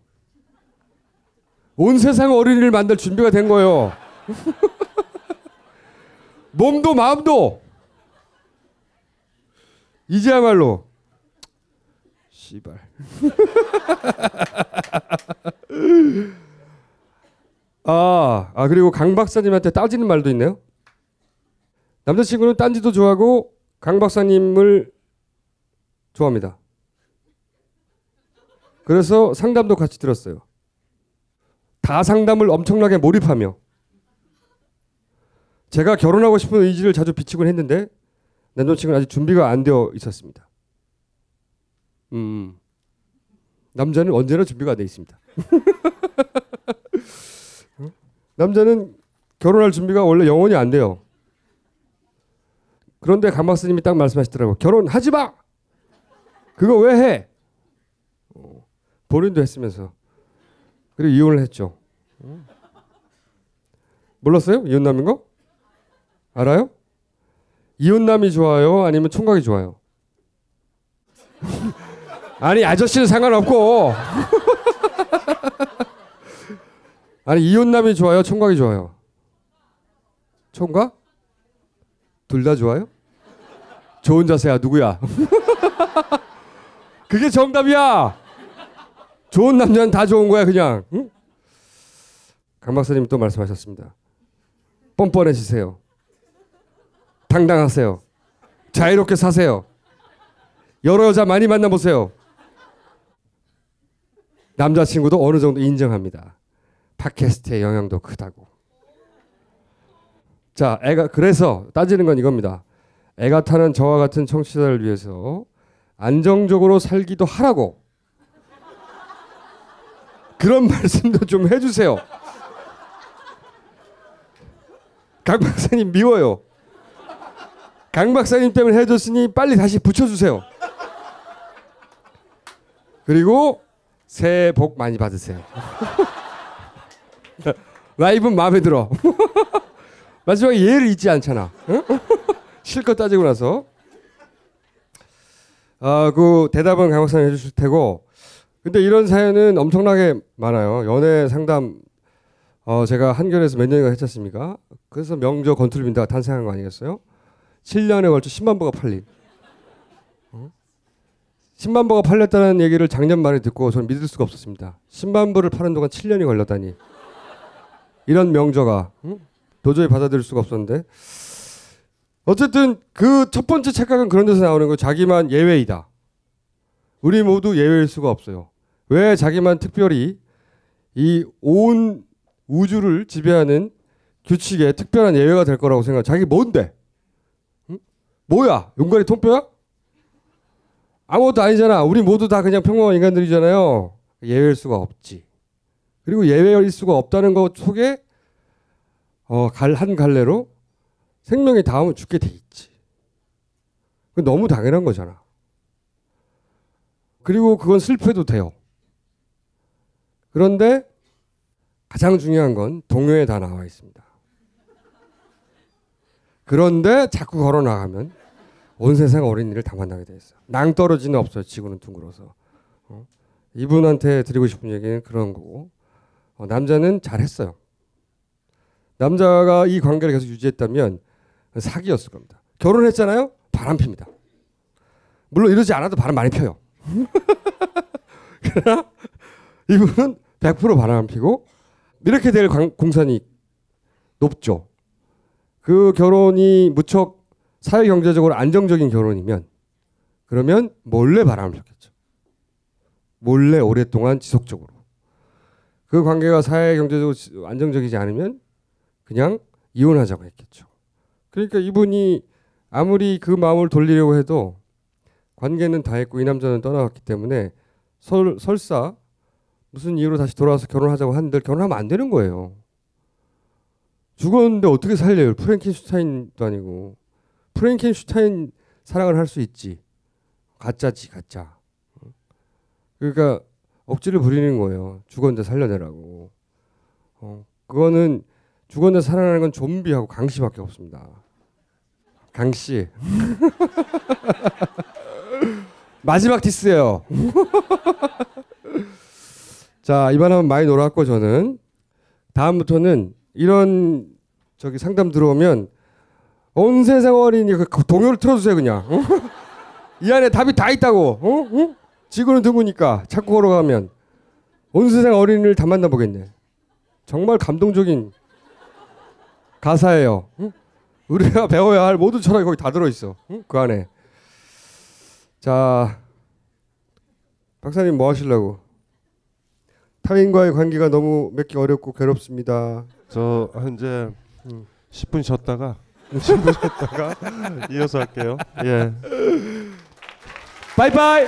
온 세상 어린이를 만들 준비가 된 거예요. <laughs> 몸도 마음도 이제야말로 씨발. <laughs> 아, 아 그리고 강 박사님한테 따지는 말도 있네요. 남자친구는 딴지도 좋아하고 강 박사님을 좋아합니다. 그래서 상담도 같이 들었어요. 다 상담을 엄청나게 몰입하며 제가 결혼하고 싶은 의지를 자주 비치곤 했는데 남자친구는 아직 준비가 안 되어 있었습니다. 음, 남자는 언제나 준비가 안돼 있습니다. <laughs> 남자는 결혼할 준비가 원래 영원히 안 돼요. 그런데 강박사님이 딱 말씀하시더라고. 결혼하지 마. 그거 왜 해? 어, 본인도 했으면서. 그리고 이혼을 했죠. 몰랐어요? 이혼남인 거? 알아요? 이혼남이 좋아요? 아니면 총각이 좋아요? <laughs> 아니 아저씨는 상관없고 <laughs> 아니 이혼남이 좋아요? 총각이 좋아요? 총각? 둘 다 좋아요? 좋은 자세야 누구야? <laughs> 그게 정답이야. 좋은 남자는 다 좋은 거야 그냥. 응? 강 박사님이 또 말씀하셨습니다. 뻔뻔해지세요. 당당하세요. 자유롭게 사세요. 여러 여자 많이 만나보세요. 남자친구도 어느 정도 인정합니다. 팟캐스트의 영향도 크다고. 자, 애가 그래서 따지는 건 이겁니다. 애가 타는 저와 같은 청취자를 위해서 안정적으로 살기도 하라고 그런 <laughs> 말씀도 좀 해주세요. 강 박사님 미워요. 강 박사님 때문에 해줬으니 빨리 다시 붙여주세요. 그리고 새해 복 많이 받으세요. <laughs> 라이브 마음에 들어. <laughs> 마지막에 예를 잊지 않잖아. 응? <laughs> 실컷 따지고 나서. 아, 그 대답은 강 박사님 해주실 테고. 근데 이런 사연은 엄청나게 많아요. 연애 상담 어, 제가 한겨레에서 몇 년이나 했지 않습니까? 그래서 명저 건틀빈다가 탄생한 거 아니겠어요? 7년에 걸쳐 10만 부가 팔린. 어? 10만 부가 팔렸다는 얘기를 작년 말에 듣고 저는 믿을 수가 없었습니다. 10만 부를 파는 동안 7년이 걸렸다니. 이런 명저가 응? 도저히 받아들일 수가 없었는데 어쨌든 그 첫 번째 착각은 그런 데서 나오는 거 자기만 예외이다. 우리 모두 예외일 수가 없어요. 왜 자기만 특별히 이 온 우주를 지배하는 규칙에 특별한 예외가 될 거라고 생각. 자기 뭔데? 응? 뭐야? 용가리 통뼈야? 아무것도 아니잖아. 우리 모두 다 그냥 평범한 인간들이잖아요. 예외일 수가 없지. 그리고 예외일 수가 없다는 것 속에 어, 갈 한 갈래로 생명이 닿으면 죽게 돼 있지. 그 너무 당연한 거잖아. 그리고 그건 슬퍼도 돼요. 그런데 가장 중요한 건 동요에 다 나와 있습니다. 그런데 자꾸 걸어 나가면 온 세상 어린이를 다 만나게 돼 있어. 낭떠러지는 없어요. 지구는 둥글어서. 어? 이분한테 드리고 싶은 얘기는 그런 거고 어, 남자는 잘했어요. 남자가 이 관계를 계속 유지했다면 사기였을 겁니다. 결혼했잖아요. 바람 핍니다. 물론 이러지 않아도 바람 많이 펴요. <laughs> 그러나 이분은 100% 바람 피고 이렇게 될 공산이 높죠. 그 결혼이 무척 사회 경제적으로 안정적인 결혼이면 그러면 몰래 바람을 폈겠죠. 몰래 오랫동안 지속적으로. 그 관계가 사회 경제적으로 안정적이지 않으면 그냥 이혼하자고 했겠죠. 그러니까 이분이 아무리 그 마음을 돌리려고 해도 관계는 다 했고 이 남자는 떠나갔기 때문에 설, 설사 무슨 이유로 다시 돌아와서 결혼하자고 하는데 결혼하면 안 되는 거예요. 죽었는데 어떻게 살려요? 프랭켄슈타인도 아니고 프랭켄슈타인 사랑을 할 수 있지. 가짜지 가짜. 그러니까 억지를 부리는 거예요. 죽었는데 살려내라고. 어, 그거는 죽었는데 살아나는 건 좀비하고 강씨밖에 없습니다. 강씨. <laughs> 마지막 디스예요. <laughs> 자, 이번 한번 많이 놀았고 저는 다음부터는 이런 저기 상담 들어오면 온 세상 어린이 그 동요를 틀어주세요 그냥. 어? 이 안에 답이 다 있다고. 어? 어? 지구는 드무니까 자꾸 걸어가면 온 세상 어린이를 다 만나보겠네. 정말 감동적인 가사예요. 응? 우리가 <laughs> 배워야 할 모든 철학이 거기 다 들어있어. 응? 그 안에. 자, 박사님 뭐 하시려고? 타인과의 관계가 너무 맺기 어렵고 괴롭습니다. 저 현재 10분 쉬었다가 <laughs> 10분 쉬었다가 <laughs> 이어서 할게요. 예. 바이바이.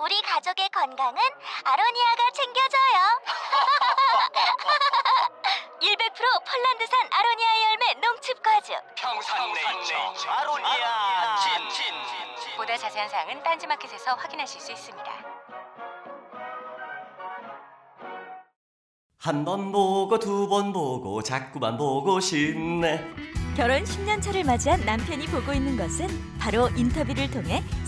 우리 가족의 건강은 아로니아가 챙겨줘요. <laughs> 100% 폴란드산 아로니아 열매 농축 과즙. 평산네이처 아로니아 친 보다 자세한 사항은 딴지마켓에서 확인하실 수 있습니다. 한 번 보고 두 번 보고 자꾸만 보고 싶네 결혼 10년 차를 맞이한 남편이 보고 있는 것은 바로 인터뷰를 통해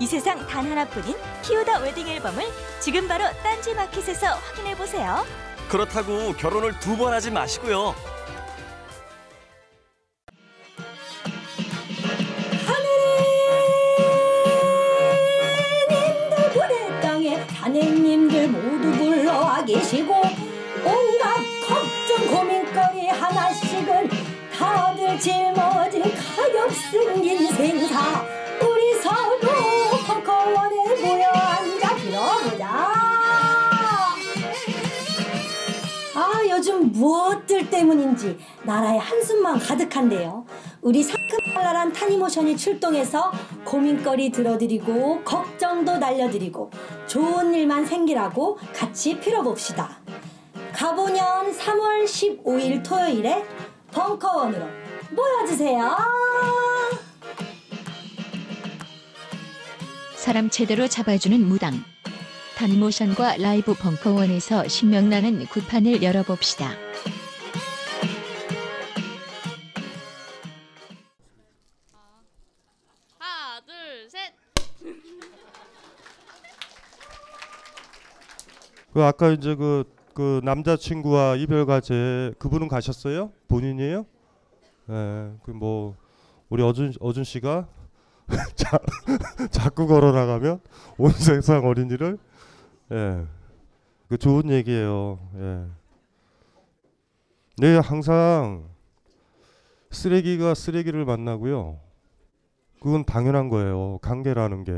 이 세상 단 하나뿐인 피우다 웨딩 앨범을 지금 바로 딴지 마켓에서 확인해 보세요. 그렇다고 결혼을 두 번 하지 마시고요 하늘님들 불의 땅에 하느님들 모두 불러와 계시고 온갖 걱정 고민거리 하나씩은 다들 짊어진 가엾은 인생사 무엇들 때문인지 나라에 한숨만 가득한데요. 우리 상큼발랄한 타니모션이 출동해서 고민거리 들어드리고 걱정도 날려드리고 좋은 일만 생기라고 같이 빌어봅시다. 가보년 3월 15일 토요일에 벙커원으로 모여주세요. 사람 제대로 잡아주는 무당. 타니모션과 라이브 벙커원에서 신명나는 굿판을 열어봅시다. 하나, 둘, 셋. 그 아까 이제 그, 그 남자친구와 이별 과제 그분은 가셨어요? 본인이에요? 예. 그뭐 우리 어준 어준 씨가 <laughs> 자, 자꾸 걸어 나가면 온 세상 어린이를 예. 그 좋은 얘기예요. 예. 네, 항상 쓰레기가 쓰레기를 만나고요. 그건 당연한 거예요. 관계라는 게.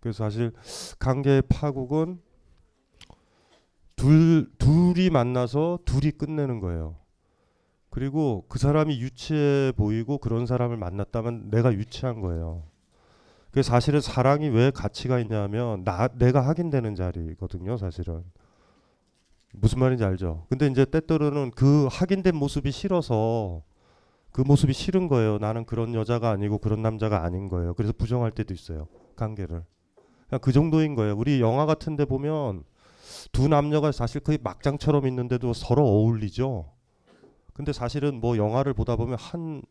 그래서 사실 관계의 파국은 둘 둘이 만나서 둘이 끝내는 거예요. 그리고 그 사람이 유치해 보이고 그런 사람을 만났다면 내가 유치한 거예요. 그 사실은 사랑이 왜 가치가 있냐면 나 내가 확인되는 자리거든요, 사실은. 무슨 말인지 알죠? 근데 이제 때때로는 그 확인된 모습이 싫어서 그 모습이 싫은 거예요. 나는 그런 여자가 아니고 그런 남자가 아닌 거예요. 그래서 부정할 때도 있어요. 관계를. 그냥 그 정도인 거예요. 우리 영화 같은 데 보면 두 남녀가 사실 거의 막장처럼 있는데도 서로 어울리죠. 근데 사실은 뭐 영화를 보다 보면 한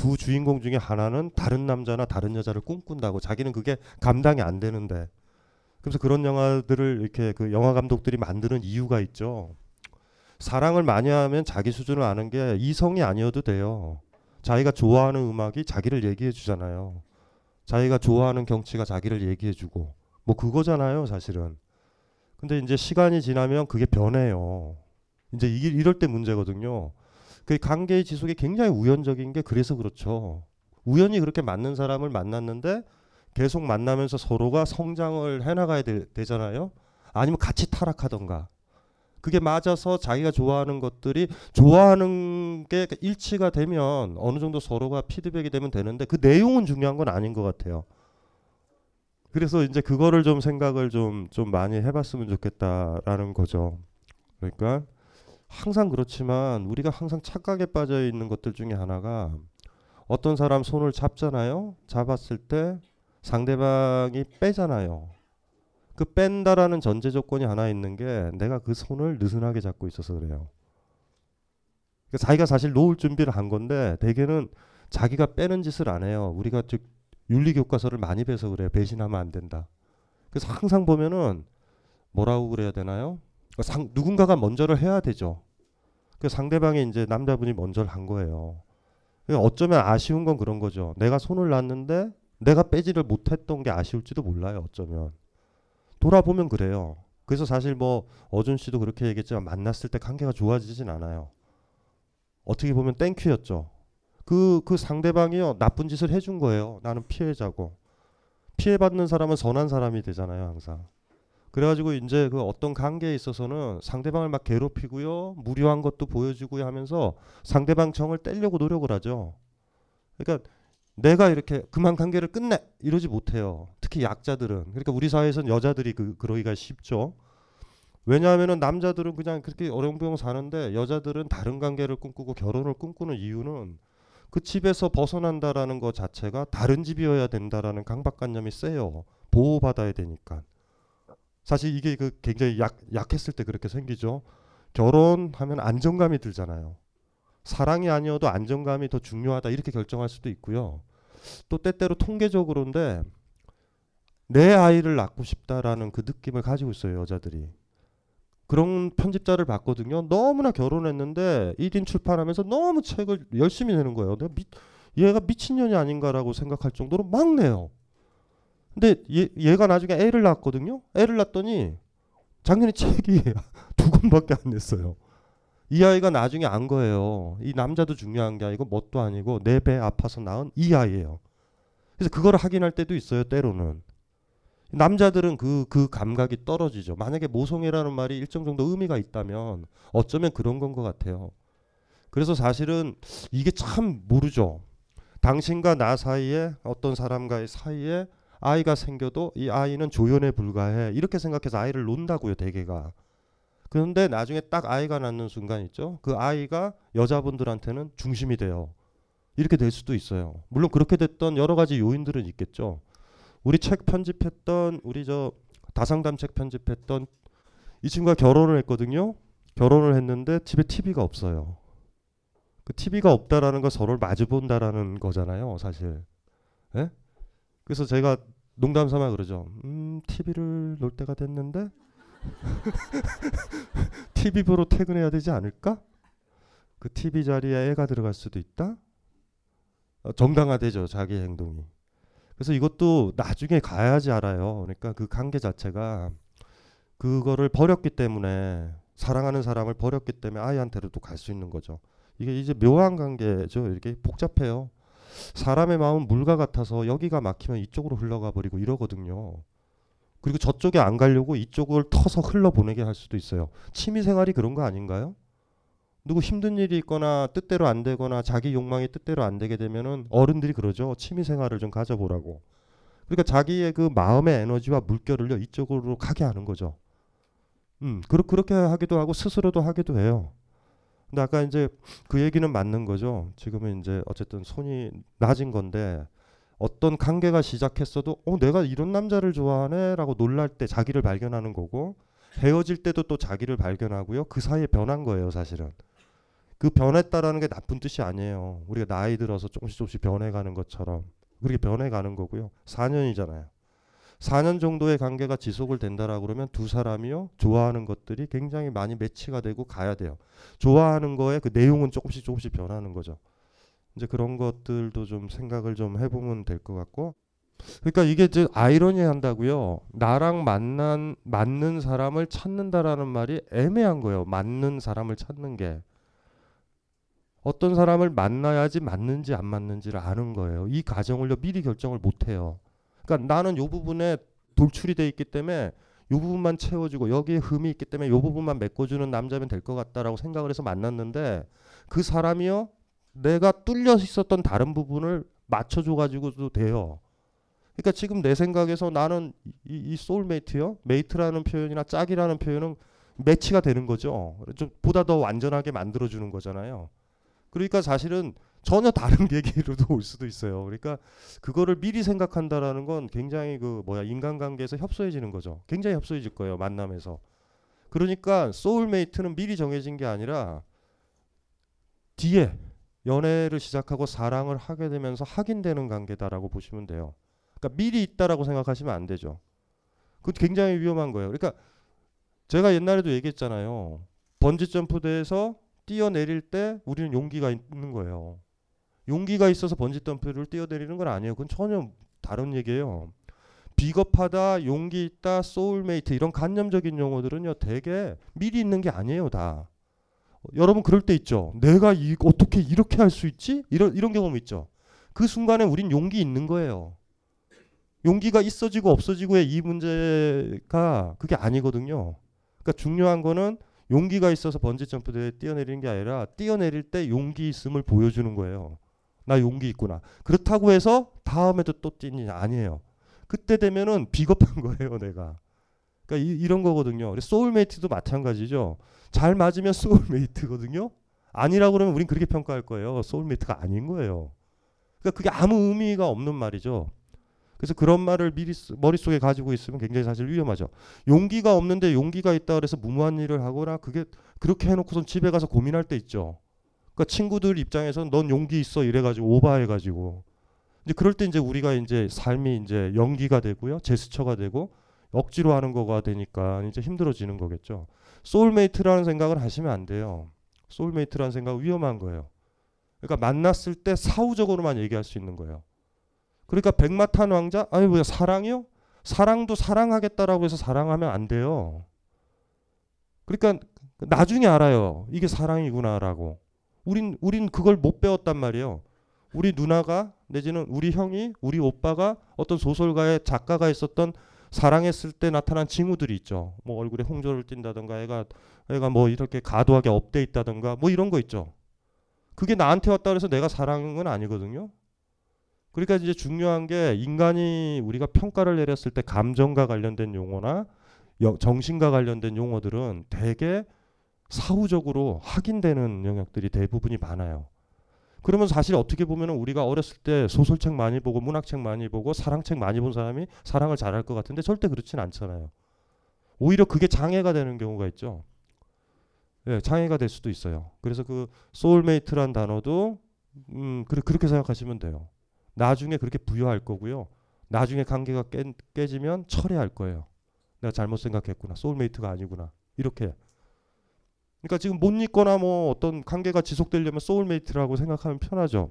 두 주인공 중에 하나는 다른 남자나 다른 여자를 꿈꾼다고 자기는 그게 감당이 안 되는데 그래서 그런 영화들을 이렇게 그 영화 감독들이 만드는 이유가 있죠. 사랑을 많이 하면 자기 수준을 아는 게 이성이 아니어도 돼요. 자기가 좋아하는 음악이 자기를 얘기해 주잖아요. 자기가 좋아하는 경치가 자기를 얘기해 주고 뭐 그거잖아요, 사실은. 근데 이제 시간이 지나면 그게 변해요. 이제 이게 이럴 때 문제거든요. 그 관계의 지속이 굉장히 우연적인 게 그래서 그렇죠. 우연히 그렇게 맞는 사람을 만났는데 계속 만나면서 서로가 성장을 해나가야 되, 되잖아요. 아니면 같이 타락하던가. 그게 맞아서 자기가 좋아하는 것들이 좋아하는 게 일치가 되면 어느 정도 서로가 피드백이 되면 되는데 그 내용은 중요한 건 아닌 것 같아요. 그래서 이제 그거를 좀 생각을 좀, 좀 많이 해봤으면 좋겠다라는 거죠. 그러니까 항상 그렇지만 우리가 항상 착각에 빠져 있는 것들 중에 하나가 어떤 사람 손을 잡잖아요. 잡았을 때 상대방이 빼잖아요. 그 뺀다라는 전제 조건이 하나 있는 게 내가 그 손을 느슨하게 잡고 있어서 그래요. 그러니까 자기가 사실 놓을 준비를 한 건데 대개는 자기가 빼는 짓을 안 해요. 우리가 즉 윤리 교과서를 많이 배서 그래요. 배신하면 안 된다. 그래서 항상 보면은 뭐라고 그래야 되나요? 상, 누군가가 먼저를 해야 되죠. 그 상대방이 이제 남자분이 먼저를 한 거예요. 그러니까 어쩌면 아쉬운 건 그런 거죠. 내가 손을 놨는데 내가 빼지를 못했던 게 아쉬울지도 몰라요. 어쩌면 돌아보면 그래요. 그래서 사실 뭐 어준 씨도 그렇게 얘기했지만 만났을 때 관계가 좋아지진 않아요. 어떻게 보면 땡큐였죠. 그, 그 상대방이요, 나쁜 짓을 해준 거예요. 나는 피해자고. 피해받는 사람은 선한 사람이 되잖아요, 항상. 그래가지고 이제 그 어떤 관계에 있어서는 상대방을 막 괴롭히고요, 무료한 것도 보여주고요 하면서 상대방 정을 떼려고 노력을 하죠. 그러니까 내가 이렇게 그만 관계를 끝내 이러지 못해요. 특히 약자들은. 그러니까 우리 사회에서는 여자들이 그 그러기가 쉽죠. 왜냐하면은 남자들은 그냥 그렇게 어령부영 사는데 여자들은 다른 관계를 꿈꾸고 결혼을 꿈꾸는 이유는 그 집에서 벗어난다라는 것 자체가 다른 집이어야 된다라는 강박관념이 세요. 보호받아야 되니까. 사실 이게 그 굉장히 약, 약했을 때 그렇게 생기죠. 결혼하면 안정감이 들잖아요. 사랑이 아니어도 안정감이 더 중요하다 이렇게 결정할 수도 있고요. 또 때때로 통계적으로인데 내 아이를 낳고 싶다라는 그 느낌을 가지고 있어요 여자들이. 그런 편집자를 봤거든요. 너무나 결혼했는데 1인 출판하면서 너무 책을 열심히 내는 거예요. 내가 미, 얘가 미친년이 아닌가라고 생각할 정도로 막 내요. 근데 얘, 얘가 나중에 애를 낳았거든요. 애를 낳았더니 작년에 책이 <laughs> 두 권밖에 안 냈어요. 이 아이가 나중에 안 거예요. 이 남자도 중요한 게 아니고 뭣도 아니고 내 배 아파서 낳은 이 아이예요. 그래서 그거를 확인할 때도 있어요. 때로는. 남자들은 그, 그 감각이 떨어지죠. 만약에 모성애라는 말이 일정 정도 의미가 있다면 어쩌면 그런 건 것 같아요. 그래서 사실은 이게 참 모르죠. 당신과 나 사이에 어떤 사람과의 사이에 아이가 생겨도 이 아이는 조연에 불과해. 이렇게 생각해서 아이를 논다고요, 대개가. 그런데 나중에 딱 아이가 낳는 순간 있죠. 그 아이가 여자분들한테는 중심이 돼요. 이렇게 될 수도 있어요. 물론 그렇게 됐던 여러 가지 요인들은 있겠죠. 우리 책 편집했던 우리 저 다상담 책 편집했던 이 친구가 결혼을 했거든요. 결혼을 했는데 집에 TV가 없어요. 그 TV가 없다라는 거 서로를 마주 본다라는 거잖아요, 사실. 예? 그래서 제가 농담 삼아 그러죠. 음, TV를 놓을 때가 됐는데 <laughs> TV 보러 퇴근해야 되지 않을까? 그 TV 자리에 애가 들어갈 수도 있다. 어, 정당화되죠, 자기 행동이. 그래서 이것도 나중에 가야지 알아요. 그러니까 그 관계 자체가 그거를 버렸기 때문에 사랑하는 사람을 버렸기 때문에 아이한테로도 갈 수 있는 거죠. 이게 이제 묘한 관계죠. 이렇게 복잡해요. 사람의 마음은 물과 같아서 여기가 막히면 이쪽으로 흘러가 버리고 이러거든요. 그리고 저쪽에 안 가려고 이쪽을 터서 흘러보내게 할 수도 있어요. 취미 생활이 그런 거 아닌가요? 누구 힘든 일이 있거나 뜻대로 안 되거나 자기 욕망이 뜻대로 안 되게 되면은 어른들이 그러죠. 취미 생활을 좀 가져보라고. 그러니까 자기의 그 마음의 에너지와 물결을요 이쪽으로 가게 하는 거죠. 음, 그렇 그렇게 하기도 하고 스스로도 하기도 해요. 근데 아까 이제 그 얘기는 맞는 거죠. 지금은 이제 어쨌든 손이 낮은 건데 어떤 관계가 시작했어도 어 내가 이런 남자를 좋아하네라고 놀랄 때 자기를 발견하는 거고 헤어질 때도 또 자기를 발견하고요. 그 사이에 변한 거예요, 사실은. 그 변했다라는 게 나쁜 뜻이 아니에요. 우리가 나이 들어서 조금씩 조금씩 변해가는 것처럼 그렇게 변해가는 거고요. 4년이잖아요. 4년 정도의 관계가 지속을 된다라고 그러면 두 사람이요 좋아하는 것들이 굉장히 많이 매치가 되고 가야 돼요. 좋아하는 거에 그 내용은 조금씩 조금씩 변하는 거죠. 이제 그런 것들도 좀 생각을 좀 해보면 될 것 같고 그러니까 이게 이제 아이러니 한다고요. 나랑 만난 맞는 사람을 찾는다라는 말이 애매한 거예요. 맞는 사람을 찾는 게 어떤 사람을 만나야지 맞는지 안 맞는지를 아는 거예요. 이 과정을요 미리 결정을 못 해요. 그러니까 나는 요 부분에 돌출이 돼 있기 때문에 요 부분만 채워주고 여기에 흠이 있기 때문에 요 부분만 메꿔주는 남자면 될 것 같다라고 생각을 해서 만났는데 그 사람이요 내가 뚫려 있었던 다른 부분을 맞춰줘 가지고도 돼요. 그러니까 지금 내 생각에서 나는 이, 이 soulmate요 mate라는 표현이나 짝이라는 표현은 매치가 되는 거죠. 좀 보다 더 완전하게 만들어주는 거잖아요. 그러니까 사실은 전혀 다른 <laughs> 얘기로도 올 수도 있어요. 그러니까 그거를 미리 생각한다라는 건 굉장히 그 뭐야 인간관계에서 협소해지는 거죠. 굉장히 협소해질 거예요 만남에서. 그러니까 소울메이트는 미리 정해진 게 아니라 뒤에 연애를 시작하고 사랑을 하게 되면서 확인되는 관계다라고 보시면 돼요. 그러니까 미리 있다라고 생각하시면 안 되죠. 그것 굉장히 위험한 거예요. 그러니까 제가 옛날에도 얘기했잖아요. 번지 점프대에서 뛰어내릴 때 우리는 용기가 있는 거예요. 용기가 있어서 번지 점프를 뛰어내리는 건 아니에요. 그건 전혀 다른 얘기예요. 비겁하다, 용기 있다, 소울메이트 이런 관념적인 용어들은요, 되게 미리 있는 게 아니에요, 다. 여러분 그럴 때 있죠. 내가 이, 어떻게 이렇게 할 수 있지? 이런 이런 경험 있죠. 그 순간에 우린 용기 있는 거예요. 용기가 있어지고 없어지고의 이 문제가 그게 아니거든요. 그러니까 중요한 거는 용기가 있어서 번지 점프대에 뛰어내리는 게 아니라 뛰어내릴 때 용기 있음을 보여주는 거예요. 나 용기 있구나. 그렇다고 해서 다음에도 또 뛰니 아니에요. 그때 되면은 비겁한 <laughs> 거예요, 내가. 그러니까 이, 런 거거든요. soulmate도 마찬가지죠. 잘 맞으면 soulmate거든요. 아니라고 그러면 우린 그렇게 평가할 거예요. soulmate가 아닌 거예요. 그러니까 그게 아무 의미가 없는 말이죠. 그래서 그런 말을 미리 머릿속에 가지고 있으면 굉장히 사실 위험하죠. 용기가 없는데 용기가 있다 그래서 무모한 일을 하거나 그게 그렇게 해놓고선 집에 가서 고민할 때 있죠. 그러니까 친구들 입장에서는 넌 용기 있어 이래가지고 오바해가지고 이제 그럴 때 이제 우리가 이제 삶이 이제 연기가 되고요, 제스처가 되고 억지로 하는 거가 되니까 이제 힘들어지는 거겠죠. soulmate라는 생각을 하시면 안 돼요. soulmate라는 생각 위험한 거예요. 그러니까 만났을 때 사후적으로만 얘기할 수 있는 거예요. 그러니까 백마탄 왕자 아니 뭐야 사랑이요? 사랑도 사랑하겠다라고 해서 사랑하면 안 돼요. 그러니까 나중에 알아요. 이게 사랑이구나라고. 우린 우린 그걸 못 배웠단 말이에요. 우리 누나가 내지는 우리 형이 우리 오빠가 어떤 소설가의 작가가 있었던 사랑했을 때 나타난 징후들이 있죠. 뭐 얼굴에 홍조를 띈다든가 애가 애가 뭐 이렇게 과도하게 up돼 있다든가 뭐 이런 거 있죠. 그게 나한테 왔다 그래서 내가 사랑은 아니거든요. 그러니까 이제 중요한 게 인간이 우리가 평가를 내렸을 때 감정과 관련된 용어나 정신과 관련된 용어들은 대개 사후적으로 확인되는 영역들이 대부분이 많아요. 그러면 사실 어떻게 보면 우리가 어렸을 때 소설책 많이 보고 문학책 많이 보고 사랑책 많이 본 사람이 사랑을 잘할 것 같은데 절대 그렇진 않잖아요. 오히려 그게 장애가 되는 경우가 있죠. 예, 장애가 될 수도 있어요. 그래서 그 soulmate란 단어도 음, 그렇게 생각하시면 돼요. 나중에 그렇게 부여할 거고요. 나중에 관계가 깨, 깨지면 철회할 거예요. 내가 잘못 생각했구나. soulmate가 아니구나. 이렇게. 그러니까 지금 못 잊거나 뭐 어떤 관계가 지속되려면 soulmate라고 생각하면 편하죠.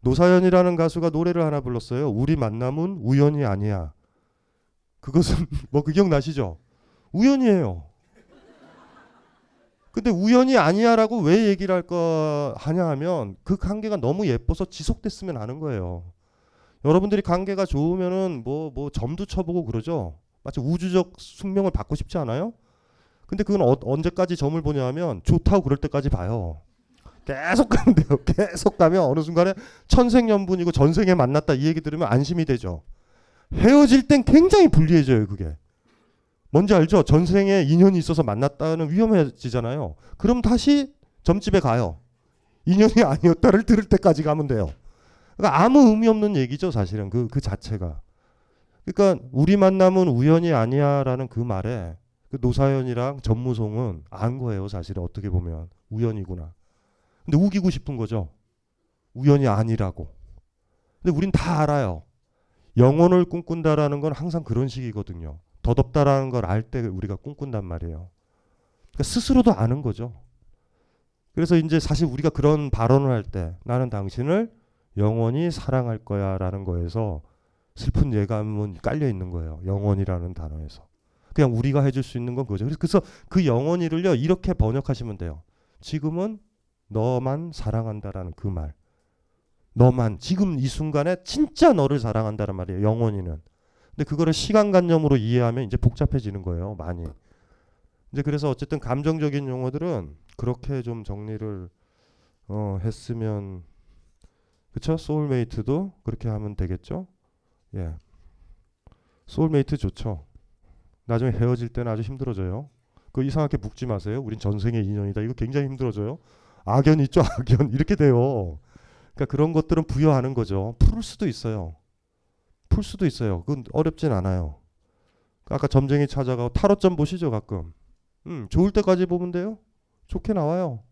노사연이라는 가수가 노래를 하나 불렀어요. 우리 만남은 우연이 아니야. 그것은 <laughs> 뭐 그 기억나시죠? 우연이에요. 근데 우연이 아니야라고 왜 얘기를 할거 하냐 하면 그 관계가 너무 예뻐서 지속됐으면 하는 거예요. 여러분들이 관계가 좋으면은 뭐뭐 뭐 점도 쳐보고 그러죠. 마치 우주적 숙명을 받고 싶지 않아요? 근데 그건 어, 언제까지 점을 보냐면 좋다고 그럴 때까지 봐요. 계속 가면 돼요. <laughs> 계속 가면 어느 순간에 천생연분이고 전생에 만났다 이 얘기 들으면 안심이 되죠. 헤어질 땐 굉장히 불리해져요, 그게. 뭔지 알죠? 전생에 인연이 있어서 만났다는 위험해지잖아요. 그럼 다시 점집에 가요. 인연이 <laughs> 아니었다를 들을 때까지 가면 돼요. 그러니까 아무 의미 없는 얘기죠, 사실은 그, 그 자체가. 그러니까 우리 만남은 우연이 아니야라는 그 말에 그 노사연이랑 전무송은 안 거예요, 사실은 어떻게 보면 우연이구나. 근데 우기고 싶은 거죠. 우연이 아니라고. 근데 우린 다 알아요. 영혼을 꿈꾼다라는 건 항상 그런 식이거든요. 더덥다라는 걸 알 때 우리가 꿈꾼단 말이에요. 그러니까 스스로도 아는 거죠. 그래서 이제 사실 우리가 그런 발언을 할 때 나는 당신을 영원히 사랑할 거야 라는 거에서 슬픈 예감은 깔려 있는 거예요. 영원이라는 단어에서. 그냥 우리가 해줄 수 있는 건 그거죠. 그래서 그 영원히를요 이렇게 번역하시면 돼요. 지금은 너만 사랑한다라는 그 말. 너만 지금 이 순간에 진짜 너를 사랑한다는 말이에요. 영원히는. 근데 그거를 시간 관념으로 이해하면 이제 복잡해지는 거예요. 많이. 이제 그래서 어쨌든 감정적인 용어들은 그렇게 좀 정리를 어, 했으면 그쵸? soulmate도 그렇게 하면 되겠죠? 예. 소울메이트 좋죠. 나중에 헤어질 때는 아주 힘들어져요. 그 이상하게 묶지 마세요. 우린 전생의 인연이다. 이거 굉장히 힘들어져요. 악연 있죠, <laughs> 악연. 이렇게 돼요. 그러니까 그런 것들은 부여하는 거죠. 풀 수도 있어요. 풀 수도 있어요. 그건 어렵진 않아요. 아까 점쟁이 찾아가고 타로점 보시죠, 가끔. 음, 좋을 때까지 보면 돼요. 좋게 나와요.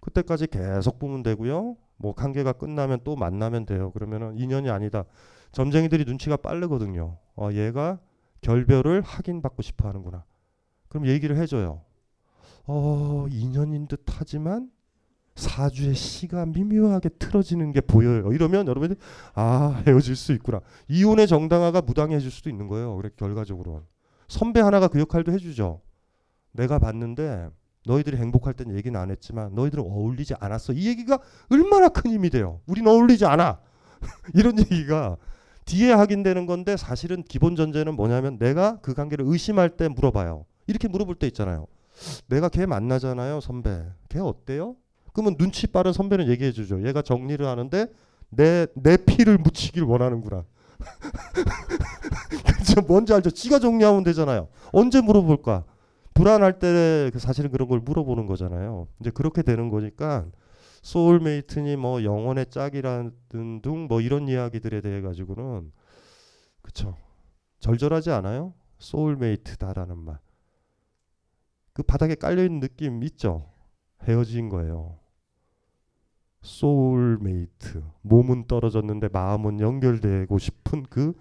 그때까지 계속 보면 되고요. 뭐 관계가 끝나면 또 만나면 돼요. 그러면은 인연이 아니다. 점쟁이들이 눈치가 빠르거든요. 어, 얘가 결별을 확인받고 싶어 하는구나. 그럼 얘기를 해줘요. 어, 인연인 듯 하지만 사주의 시가 미묘하게 틀어지는 게 보여요. 이러면 여러분들이 아 헤어질 수 있구나. 이혼의 정당화가 무당해질 수도 있는 거예요. 그래 결과적으로 선배 하나가 그 역할도 해주죠. 내가 봤는데 너희들이 행복할 땐 얘기는 안 했지만 너희들은 어울리지 않았어. 이 얘기가 얼마나 큰 힘이 돼요. 우린 어울리지 않아. <laughs> 이런 얘기가 뒤에 확인되는 건데 사실은 기본 전제는 뭐냐면 내가 그 관계를 의심할 때 물어봐요. 이렇게 물어볼 때 있잖아요. 내가 걔 만나잖아요, 선배. 걔 어때요? 그러면 눈치 빠른 선배는 얘기해 주죠. 얘가 정리를 하는데 내 내 피를 묻히길 원하는구나. <laughs> 그죠? 뭔지 알죠? 지가 정리하면 되잖아요. 언제 물어볼까? 불안할 때 사실은 그런 걸 물어보는 거잖아요. 이제 그렇게 되는 거니까 soulmate니 뭐 영혼의 짝이라는 등 뭐 이런 이야기들에 대해 가지고는 그쵸 절절하지 않아요? soulmate다라는 말. 그 바닥에 깔려 있는 느낌 있죠? 헤어진 거예요. 소울메이트. 몸은 떨어졌는데 마음은 연결되고 싶은 그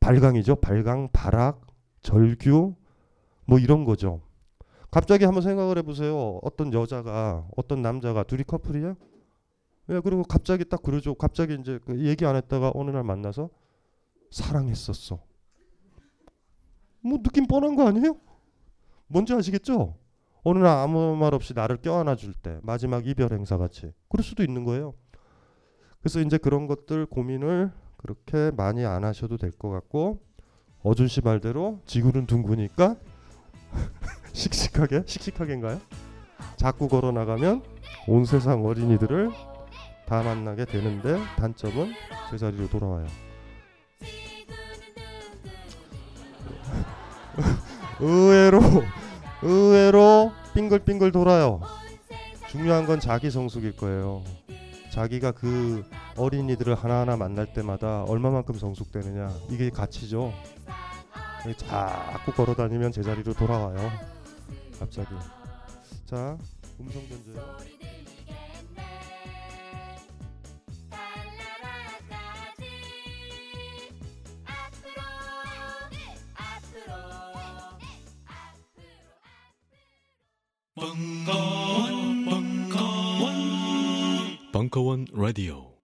발광이죠. 발광, 발악, 절규 뭐 이런 거죠. 갑자기 한번 생각을 해보세요. 어떤 여자가 어떤 남자가 둘이 커플이야? 예, 그리고 갑자기 딱 그러죠. 갑자기 이제 그 얘기 안 했다가 어느 날 만나서 사랑했었어. 뭐 느낌 뻔한 거 아니에요? 뭔지 아시겠죠? 어느 날 아무 말 없이 나를 껴안아 줄 때 마지막 이별 행사 같이 그럴 수도 있는 거예요. 그래서 이제 그런 것들 고민을 그렇게 많이 안 하셔도 될 것 같고 어준 씨 말대로 지구는 둥그니까 <laughs> 씩씩하게 씩씩하게인가요? 자꾸 걸어 나가면 온 세상 어린이들을 다 만나게 되는데 단점은 제자리로 돌아와요. <laughs> 의외로 의외로 빙글빙글 돌아요. 중요한 건 자기 성숙일 거예요. 자기가 그 어린이들을 하나하나 만날 때마다 얼마만큼 성숙되느냐 이게 가치죠. 자꾸 걸어다니면 제자리로 돌아와요. 갑자기. 자, 음성 변조요. 벙커원, 벙커원, 벙커원 라디오.